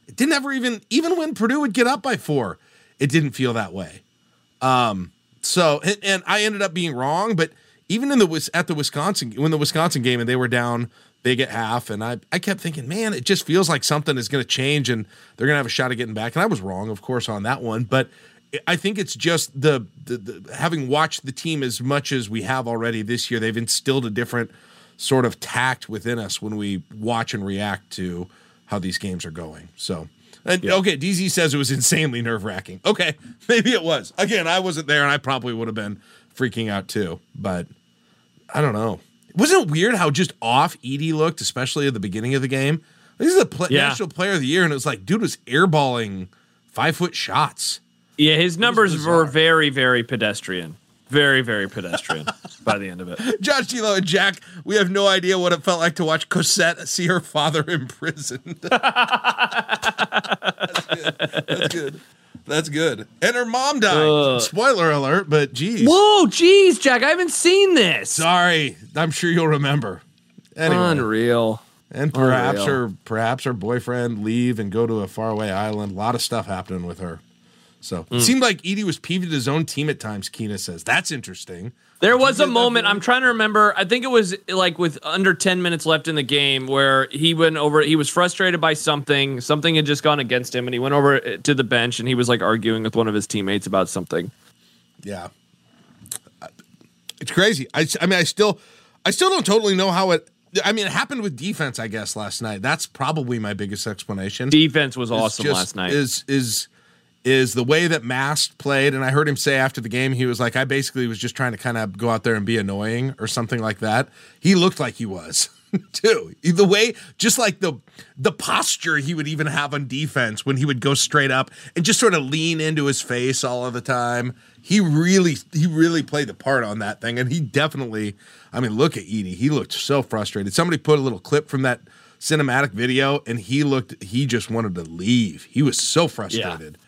it didn't ever even even when Purdue would get up by four, it didn't feel that way. Um, so and, and I ended up being wrong, but even in the at the Wisconsin when the Wisconsin game and they were down big at half, and I I kept thinking, man, it just feels like something is going to change and they're going to have a shot at getting back. And I was wrong, of course, on that one, but I think it's just the, the the having watched the team as much as we have already this year, they've instilled a different sort of tact within us when we watch and react to how these games are going. So. And, Okay, DZ says it was insanely nerve wracking. Okay, (laughs) maybe it was. Again, I wasn't there, and I probably would have been freaking out too. But I don't know. Wasn't it weird how just off Edey looked, especially at the beginning of the game? This is the pla Yeah. national player of the year, and it was like, dude was airballing five foot shots. yeah, his numbers were very, very pedestrian. Very, very pedestrian by the end of it. (laughs) Josh Tilo and Jack, we have no idea what it felt like to watch Cosette see her father (laughs) imprisoned. (laughs) That's good. That's good. That's good. And her mom died. Spoiler alert, but geez. Whoa, geez, Jack, I haven't seen this. Sorry. I'm sure you'll remember. Anyway. Unreal. And perhaps Unreal. her perhaps her boyfriend leave and go to a faraway island. A lot of stuff happening with her. So Hmm. it seemed like Edey was peeved at his own team at times, Keena says. That's interesting. There was a moment. I'm trying to remember, I think it was like with under 10 minutes left in the game where he went over, he was frustrated by something. Something had just gone against him, and he went over to the bench and he was like arguing with one of his teammates about something. Yeah. It's crazy. I, I mean, I still, I still don't totally know how it. I mean, it happened with defense, I guess, last night. That's probably my biggest explanation. Defense was awesome just- last night. Is is is the way that Mast played, and I heard him say after the game, he was like, I basically was just trying to kind of go out there and be annoying or something like that. He looked like he was (laughs) too. The way, just like the the posture he would even have on defense when he would go straight up and just sort of lean into his face all of the time. He really, he really played the part on that thing, and he definitely. I mean, look at Edey. He looked so frustrated. Somebody put a little clip from that cinematic video, and he looked. He just wanted to leave. He was so frustrated,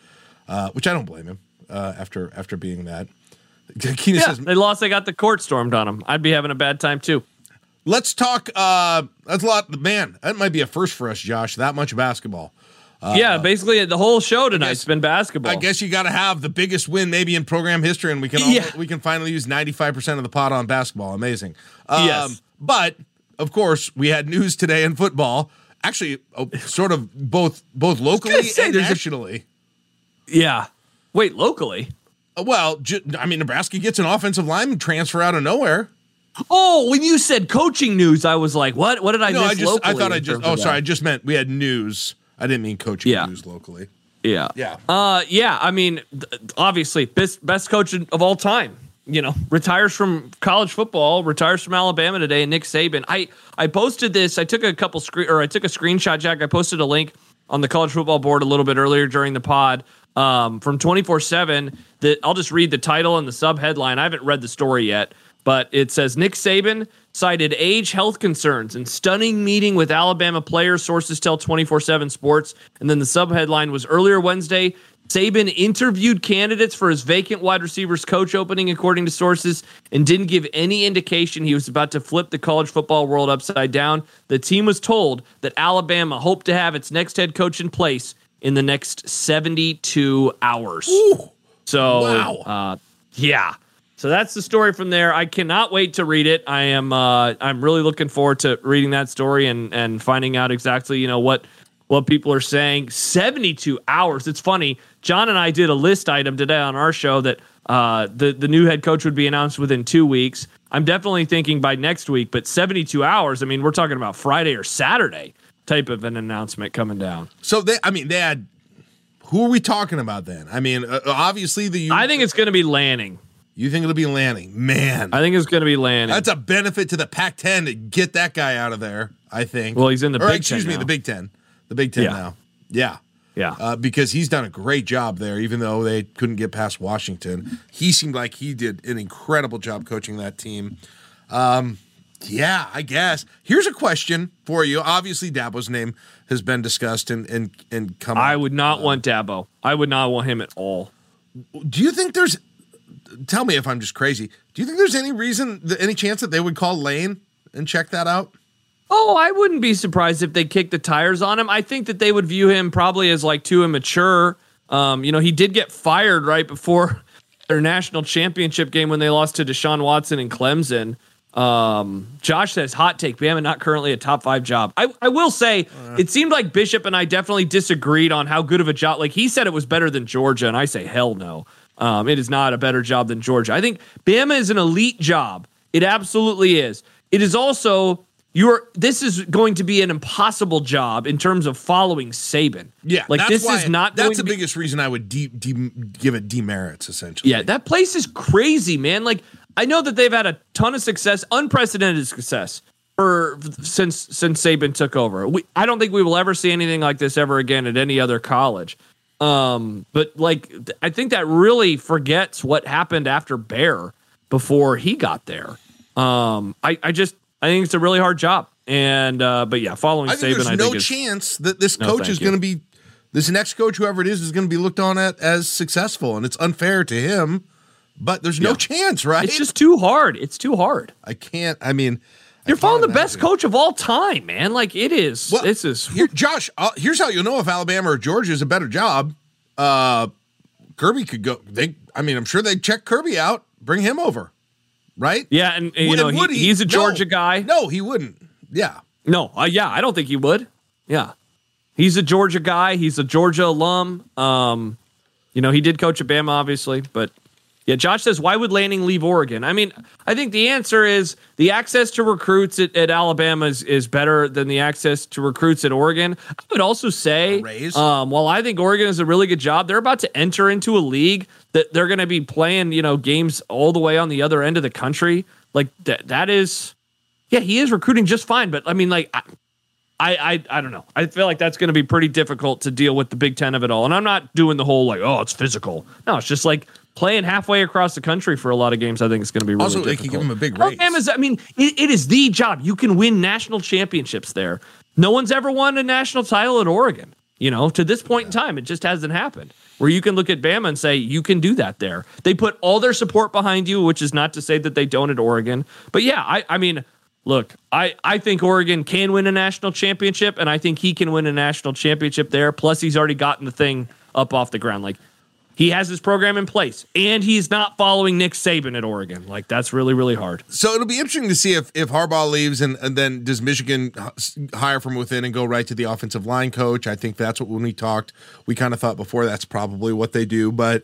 uh, which I don't blame him uh, after after being that. (laughs) Keenan Yeah, says, they lost. They got the court stormed on them. I'd be having a bad time too. "Let's talk." Uh, that's a lot. Man, that might be a first for us, Josh. That much basketball. yeah, basically the whole show tonight's guess- been basketball. I guess you got to have the biggest win maybe in program history, and we can (laughs) Yeah. we can finally use ninety five percent of the pot on basketball. Amazing. Um, Yes. But of course, we had news today in football. Actually, uh, sort of both both locally and nationally. Yeah. Wait, locally. Uh, Well, I mean, Nebraska gets an offensive lineman transfer out of nowhere. Oh, when you said coaching news, I was like, what? What did I No, miss I just I thought I just oh sorry, I just meant we had news. I didn't mean coaching Yeah. news locally. Yeah. Yeah. Uh, yeah. I mean, obviously, best best coach of all time. You know, retires from college football, retires from Alabama today. Nick Saban. I I posted this. I took a couple screen or I took a screenshot. Jack. I posted a link on the college football board a little bit earlier during the pod um, from twenty four seven. That I'll just read the title and the sub headline. I haven't read the story yet, but it says Nick Saban cited age health concerns in stunning meeting with Alabama players, sources tell 24 7 Sports. And then the subheadline was earlier Wednesday. Saban interviewed candidates for his vacant wide receivers coach opening, according to sources, and didn't give any indication he was about to flip the college football world upside down. The team was told that Alabama hoped to have its next head coach in place in the next 72 hours. So, Wow. uh, yeah. So that's the story from there. I cannot wait to read it. I am uh, I'm really looking forward to reading that story and and finding out exactly you know what what people are saying. 72 hours. It's funny. John and I did a list item today on our show that uh, the the new head coach would be announced within two weeks. I'm definitely thinking by next week, but 72 hours. I mean, we're talking about Friday or Saturday type of an announcement coming down. So they, I mean, they had. Who are we talking about then? I mean, uh, obviously the. I think it's going to be Lanning. you think it'll be Lanning. Man, I think it's going to be Lanning. that's a benefit to the Pac-10 to get that guy out of there. I think. Well, he's in the or, Big excuse Ten me, now. the Big Ten. The Big Ten Yeah. now. Yeah. yeah. Uh, because he's done a great job there, even though they couldn't get past Washington. He seemed like he did an incredible job coaching that team. Um, yeah, I guess. Here's a question for you. Obviously, Dabo's name has been discussed and and and come. I would not want Dabo. I would not want him at all. Do you think there's? Tell me if I'm just crazy. Do you think there's any reason, any chance that they would call Lane and check that out? Oh, I wouldn't be surprised if they kicked the tires on him. I think that they would view him probably as like too immature. Um, you know, he did get fired right before (laughs) their national championship game when they lost to Deshaun Watson and Clemson. Um, Josh says, hot take, Bama not currently a top five job. I, I will say, it seemed like Bishop and I definitely disagreed on how good of a job. Like he said it was better than Georgia, and I say, hell no. Um, it is not a better job than Georgia. I think Bama is an elite job. It absolutely is. It is also you're this is going to be an impossible job in terms of following Saban. Yeah, like this is not going That's the be, biggest reason I would de- de- give it demerits essentially. Yeah, that place is crazy, man. Like I know that they've had a ton of success, unprecedented success for since since Saban took over. We, I don't think we will ever see anything like this ever again at any other college. Um, but like I think that really forgets what happened after Bear before he got there. Um, I, I just I think it's a really hard job. And uh, but yeah, following I think Saban, there's I no think chance that this No, coach is going to be this next coach, whoever it is, is going to be looked on at as successful, and it's unfair to him. But there's no Yeah. chance, right? it's just too hard. It's too hard. I can't. I mean, You're following the best coach of all time, man. Like it is. Well, this is here, Josh. Uh, here's how you'll know if Alabama or Georgia is a better job. Uh, Kirby could go. They. I mean, I'm sure they'd check Kirby out, bring him over, right? Yeah, and, you Would- know would he, he's a No. Georgia guy. No, he wouldn't. Yeah. No, uh, yeah, I don't think he would. Yeah, he's a Georgia guy. He's a Georgia alum. Um, you know, he did coach at Bama, obviously, but yeah. Josh says, why would Lanning leave Oregon? I mean, I think the answer is the access to recruits at, at Alabama is, is better than the access to recruits at Oregon. I would also say, um, while I think Oregon is a really good job, they're about to enter into a league that they're going to be playing, you know, games all the way on the other end of the country. Like that, that is. Yeah, he is recruiting just fine, but I mean, like, I, I, I, I don't know. I feel like that's going to be pretty difficult to deal with the Big Ten of it all. And I'm not doing the whole like, oh, it's physical. No, it's just like playing halfway across the country for a lot of games. I think it's going to be really Also, they difficult. could give him a big raise. Alabama's, I mean, it, it is the job. You can win national championships there. No one's ever won a national title at Oregon. You know, to this point in time, it just hasn't happened. Where you can look at Bama and say, you can do that there. They put all their support behind you, which is not to say that they don't at Oregon. But yeah, I, I mean, look, I, I think Oregon can win a national championship, and I think he can win a national championship there. Plus, he's already gotten the thing up off the ground. Like, he has his program in place, and he's not following Nick Saban at Oregon. Like that's really really hard. So it'll be interesting to see if if Harbaugh leaves, and, and then does Michigan hire from within and go right to the offensive line coach? I think that's what when we talked, we kind of thought before that's probably what they do. But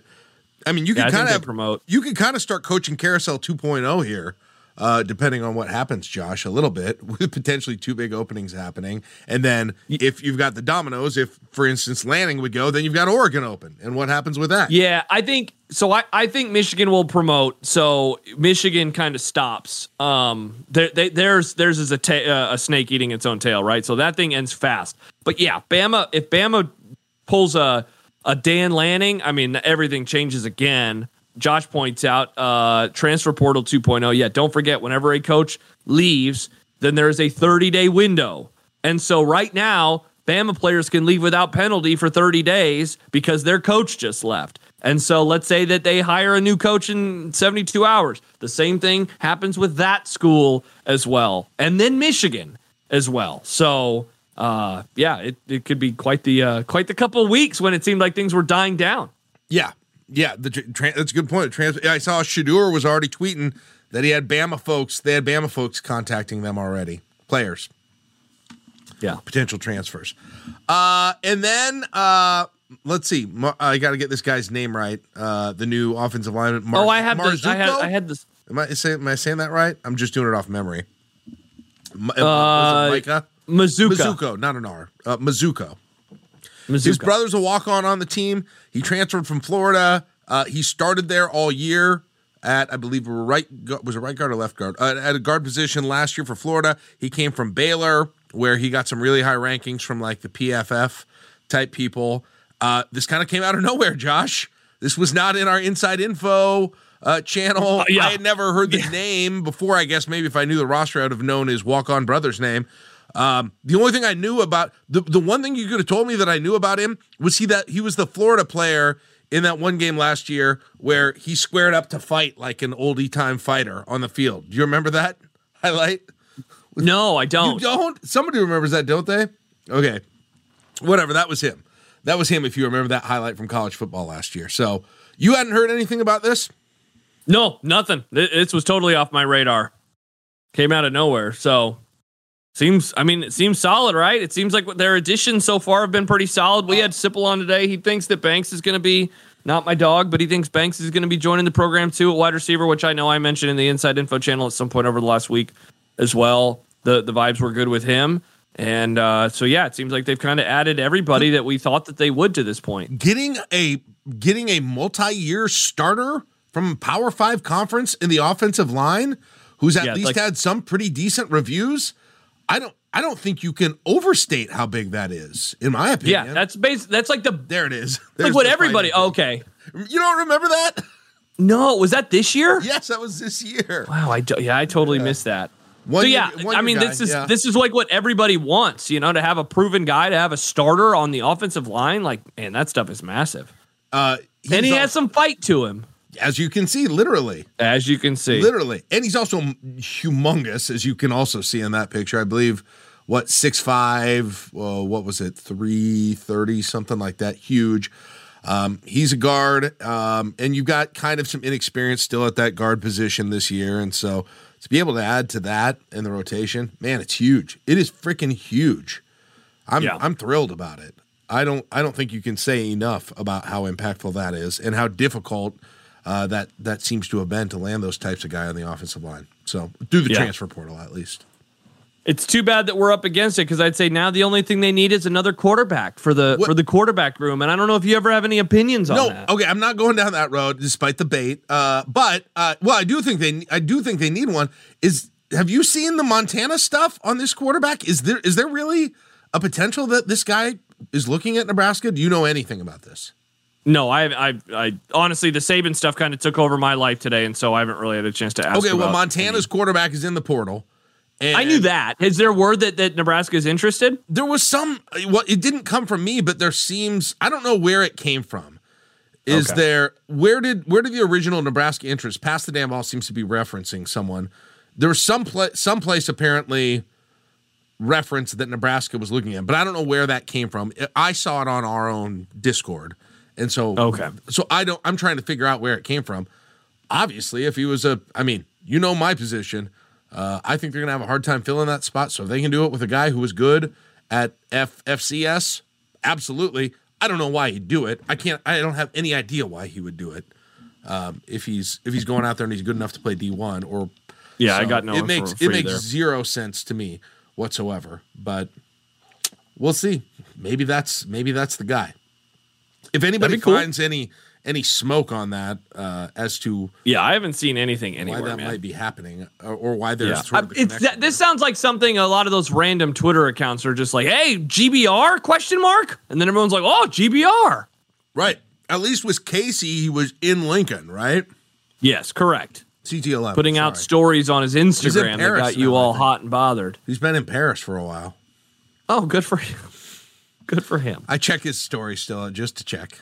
I mean, you Yeah, can kind of promote. You can kind of start coaching carousel 2.0 here. Uh, depending on what happens, Josh, a little bit (laughs) with potentially two big openings happening, and then if you've got the dominoes, if for instance Lanning would go, then you've got Oregon open, and what happens with that? Yeah, I think so. I, I think Michigan will promote. So Michigan kind of stops. Um, there, they, there's theirs is a ta- uh, a snake eating its own tail, right? So that thing ends fast. But yeah, Bama. If Bama pulls a a Dan Lanning, I mean everything changes again. Josh points out uh, transfer portal 2.0. Yeah, don't forget whenever a coach leaves, then there is a 30 day window. And so right now, Bama players can leave without penalty for 30 days because their coach just left. And so let's say that they hire a new coach in 72 hours. The same thing happens with that school as well. And then Michigan as well. So uh, yeah, it, it could be quite the uh, quite the couple weeks when it seemed like things were dying down. Yeah, yeah, the that's a good point. Trans- I saw Shadur was already tweeting that he had Bama folks. They had Bama folks contacting them already. Players, Yeah. potential transfers. Uh, and then uh, let's see. I got to get this guy's name right. Uh, the new offensive lineman. Mar- oh, I have this. I had I had this. Am I, say, am I saying that right? I'm just doing it off memory. M- Uh, was it Micah? Mizuka. Mizuko, not an R. Uh, Mizuko. Mizuka. His brother's a walk on on the team. He transferred from Florida. Uh, he started there all year at, I believe, right was a right guard or left guard? Uh, at a guard position last year for Florida. He came from Baylor, where he got some really high rankings from like the PFF type people. Uh, this kind of came out of nowhere, Josh. This was not in our inside info uh, channel. yeah. I had never heard the name before. I guess maybe if I knew the roster, I would have known his walk on brother's name. Um, the only thing I knew about the the one thing you could have told me that I knew about him was he that he was the Florida player in that one game last year where he squared up to fight like an oldie time fighter on the field. Do you remember that (laughs) highlight? no, I don't. don't? Somebody remembers that, don't they? Okay. Whatever, that was him. That was him if you remember that highlight from college football last year. So, you hadn't heard anything about this? No, nothing. This was totally off my radar. Came out of nowhere. So seems. I mean, it seems solid, right? It seems like their additions so far have been pretty solid. We had Sipple on today. He thinks that Banks is going to be not my dog, but he thinks Banks is going to be joining the program too at wide receiver, which I know I mentioned in the Inside Info channel at some point over the last week as well. The the vibes were good with him. And uh, so yeah, it seems like they've kind of added everybody that we thought that they would to this point. getting a getting a multi-year starter from Power 5 conference in the offensive line who's at Yeah, least like- had some pretty decent reviews. I don't I don't think you can overstate how big that is in my opinion. Yeah, that's base. That's like the there it is. like what everybody. fighting Okay. You don't remember that? no, was that this year? Yes, that was this year. Wow, I do, yeah, I totally missed that. One so year- yeah, I mean, guy, this is yeah. this is like what everybody wants, you know, to have a proven guy, to have a starter on the offensive line. Like, man, that stuff is massive, Uh, and he has some fight to him, as you can see, literally. as you can see. Literally. And he's also humongous, as you can also see in that picture. I believe, what, six five? well, what was it, 330, something like that. Huge. Um, he's a guard, um, and you've got kind of some inexperience still at that guard position this year. And so to be able to add to that in the rotation, man, it's huge. It is freaking huge. I'm Yeah. I'm thrilled about it. I don't I don't think you can say enough about how impactful that is and how difficult uh, that that seems to have been to land those types of guy on the offensive line. So through the Yeah. transfer portal at least. It's too bad that we're up against it because I'd say now the only thing they need is another quarterback for the What- for the quarterback room, and I don't know if you ever have any opinions on that. No, that. okay, I'm not going down that road despite the bait. Uh, but uh, well, I do think they I do think they need one. Is have you seen the Montana stuff on this quarterback? Is there is there really a potential that this guy is looking at Nebraska? Do you know anything about this? No, I, I, I honestly the Saban stuff kind of took over my life today, and so I haven't really had a chance to ask. Okay, well, Montana's quarterback is in the portal, And I knew that. Is there word that, that Nebraska is interested? There was some. Well, it didn't come from me, but there seems. I don't know where it came from. Is Okay. there where did where did the original Nebraska interest? Pass the damn ball seems to be referencing someone. There was some pla- some place apparently reference that Nebraska was looking at, but I don't know where that came from. I saw it on our own Discord, and so Okay. So I don't. I'm trying to figure out where it came from. Obviously, if he was a, I mean, you know my position. Uh, I think they're gonna have a hard time filling that spot. So if they can do it with a guy who was good at F- FCS, absolutely. I don't know why he'd do it. I can't. I don't have any idea why he would do it. Um, if he's if he's going out there and he's good enough to play D one or Yeah, I got no. It makes it makes there. zero sense to me whatsoever. But we'll see. Maybe that's maybe that's the guy. If anybody be cool. finds any any smoke on that uh, as to Yeah, I haven't seen anything why that man. might be happening or, or why there's yeah. sort of the it's connection that, this sounds like something a lot of those random Twitter accounts are just like, "Hey, GBR?" question mark, and then everyone's like, "Oh, GBR." right. At least with Casey, he was in Lincoln, right? Yes, correct. CT11. Putting out stories on his Instagram that got you now, I all hot and bothered. He's been in Paris for a while. Oh, good for him. Good for him. I check his story still just to check.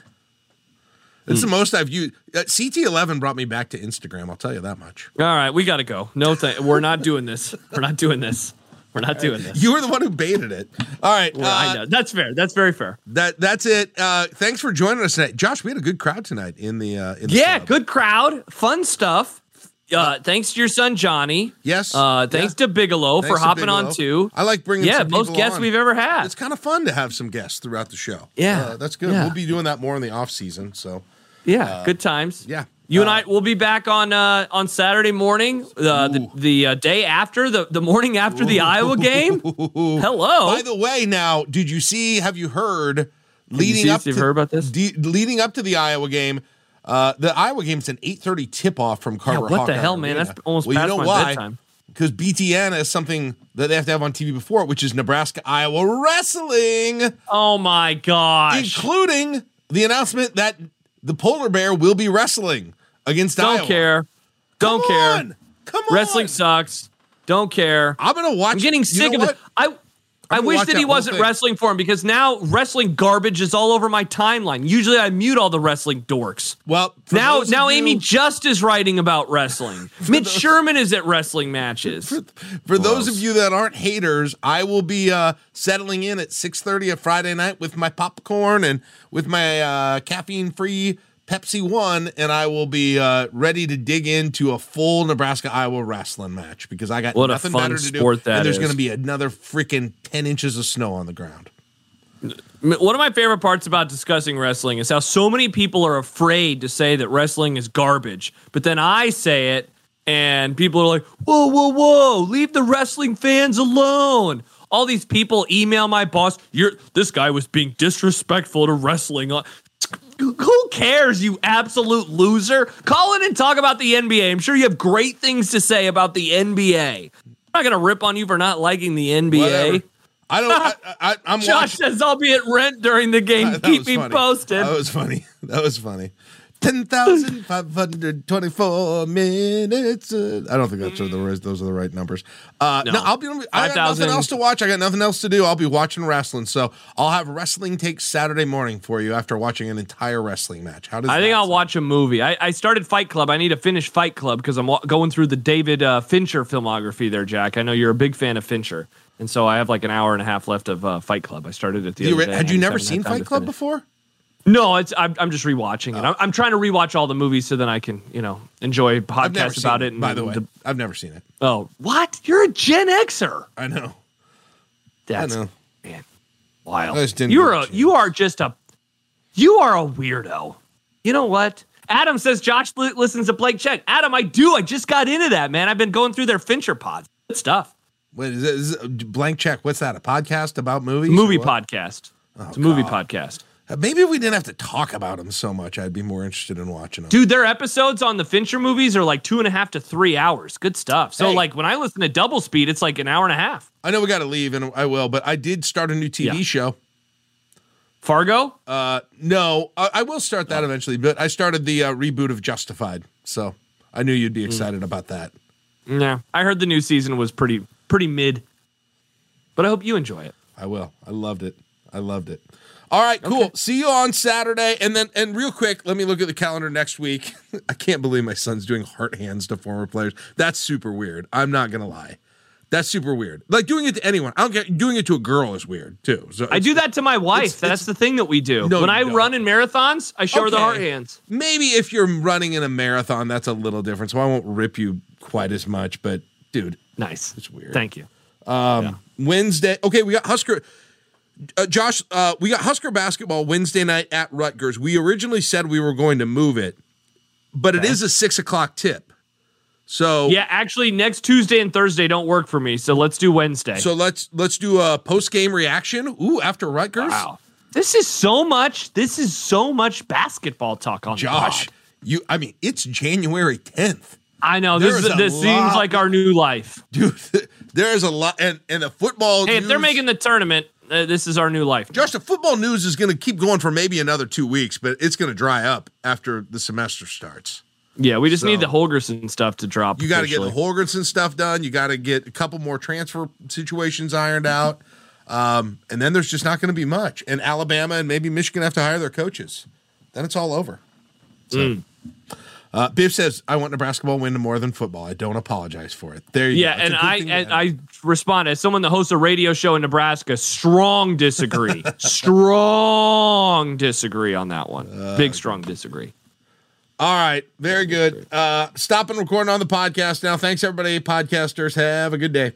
It's the most I've used. Uh, CT11 brought me back to Instagram. I'll tell you that much. All right, we got to go. No, th- we're not doing this. We're not doing this. We're not doing this. You were the one who baited it. All right, Well, I uh, know that's fair. That's very fair. that that's it. Uh, thanks for joining us tonight, Josh. We had a good crowd tonight in the uh, in the Yeah, club. good crowd, fun stuff. Uh, thanks to your son Johnny. Yes. Uh, thanks to Bigelow Thanks for hopping on too. I like bringing Yeah, most guests on. we've ever had. It's kind of fun to have some guests throughout the show. Yeah, Uh, that's good. yeah. We'll be doing that more in the off season. So yeah, good times. yeah. You and Uh, I will be back on uh, on Saturday morning, uh, the the uh, day after the the morning after the Iowa game. (laughs) Hello. By the way, now did you see? Have you heard? Leading up, to, heard about this? de- leading up to the Iowa game, uh, the Iowa game's an eight thirty tip off from Carver. what the Hawkeye hell, man? Arena. That's almost well, past you know my why? bedtime. Because BTN is something that they have to have on TV before, which is Nebraska Iowa wrestling, oh my gosh! including the announcement that the polar bear will be wrestling against Don't Iowa. care. Don't Come care. on. Come on. Wrestling sucks. Don't care. I'm gonna watch. I'm getting you sick know of what? it. I I gonna wish that that he wasn't thing. wrestling for him because now wrestling garbage is all over my timeline. Usually I mute all the wrestling dorks. Well, Now now you- Amie Just is writing about wrestling. (laughs) Mitch Sherman is at wrestling matches. For those of you that aren't haters, I will be uh, settling in at 6:30 a Friday night with my popcorn and with my uh, caffeine-free Pepsi One, and I will be uh, ready to dig into a full Nebraska Iowa wrestling match because I got What a nothing fun better to do. that and there's going to be another freaking 10 inches of snow on the ground. One of my favorite parts about discussing wrestling is how so many people are afraid to say that wrestling is garbage. But then I say it, and people are like, whoa, whoa, whoa, leave the wrestling fans alone. All these people email my boss, You're this guy was being disrespectful to wrestling. Who cares, you absolute loser? Call in and talk about the NBA. I'm sure you have great things to say about the NBA. I'm not going to rip on you for not liking the NBA. Whatever. I don't. I, (laughs) I'm Josh watching. says I'll be at rent during the game. (laughs) Keep me funny. posted. That was funny. (laughs) That was funny. Ten thousand five hundred twenty-four minutes. Uh, I don't think that's the right, those are the right numbers. Uh, no. No. I'll be. I got 5,000. nothing else to watch. I got nothing else to do. I'll be watching wrestling. So I'll have wrestling takes Saturday morning for you after watching an entire wrestling match. How does I think I'll sound? watch a movie. I, I started Fight Club. I need to finish Fight Club because I'm wa- going through the David uh, Fincher filmography there, Jack. I know you're a big fan of Fincher. And so I have like an hour and a half left of uh, Fight Club. I started it the You re- day. had you never seen Fight Club finish. before? No, it's I'm, I'm just rewatching it. Oh. I'm, I'm trying to rewatch all the movies so then I can you know enjoy podcasts about it. it. And By the way, the- I've never seen it. oh, what? You're a Gen Xer. I know. That's know. man, wild. I You're a you are just a you are a weirdo. You know what? Adam says Josh li- listens to Blank Check. Adam, I do. I just got into that, man. I've been going through their Fincher pods. Good stuff. Wait, is it, is it blank check? What's that? A podcast about movies? Movie podcast. Oh, it's a movie podcast. Uh, Maybe if we didn't have to talk about them so much, I'd be more interested in watching them. Dude, their episodes on the Fincher movies are like two and a half to three hours. Good stuff. So, Hey. like, when I listen to double speed, it's like an hour and a half. I know we got to leave, and I will, but I did start a new TV Yeah. show. Fargo? Uh, no, I, I will start that eventually, but I started the uh, reboot of Justified, so I knew you'd be excited about that. Yeah. I heard the new season was pretty pretty mid. But I hope you enjoy it. I will. I loved it. I loved it. All right, cool. Okay. See you on Saturday. And then, and real quick, let me look at the calendar next week. (laughs) I can't believe my son's doing heart hands to former players. That's super weird. I'm not going to lie. That's super weird. Like doing it to anyone. I don't get doing it to a girl is weird too. So I do that to my wife. It's, That's it's, the thing that we do. No, when I don't. run in marathons, I show okay. her the heart hands. Maybe if you're running in a marathon, that's a little different. So I won't rip you quite as much. But dude, nice. It's weird. Thank you. Um, yeah. Wednesday. Okay, we got Husker. Uh, Josh, uh, we got Husker basketball Wednesday night at Rutgers. We originally said we were going to move it, but okay. it is a six o'clock tip. So yeah, actually, next Tuesday and Thursday don't work for me. So let's do Wednesday. So let's let's do a post game reaction. Ooh, after Rutgers. Wow, this is so much. This is so much basketball talk on Josh. You, I mean, it's January tenth. I know there this is, this lot, seems like our new life, dude. (laughs) There is a lot, and and the football. Hey, news, if they're making the tournament, uh, this is our new life. Josh, the football news is going to keep going for maybe another two weeks, but it's going to dry up after the semester starts. Yeah, we just so, need the Holgorsen stuff to drop. You got to get the Holgorsen stuff done. You got to get a couple more transfer situations ironed out. Um, and then there's just not going to be much. And Alabama and maybe Michigan have to hire their coaches. Then it's all over. So, mm. Uh, Biff says, "I want Nebraska ball win more than football. I don't apologize for it." There you yeah, go. and I and I respond as someone that hosts a radio show in Nebraska. Strong disagree. (laughs) strong disagree on that one. Uh, Big strong disagree. All right. Very good. Uh, stopping recording on the podcast now. Thanks, everybody. Podcasters. Have a good day.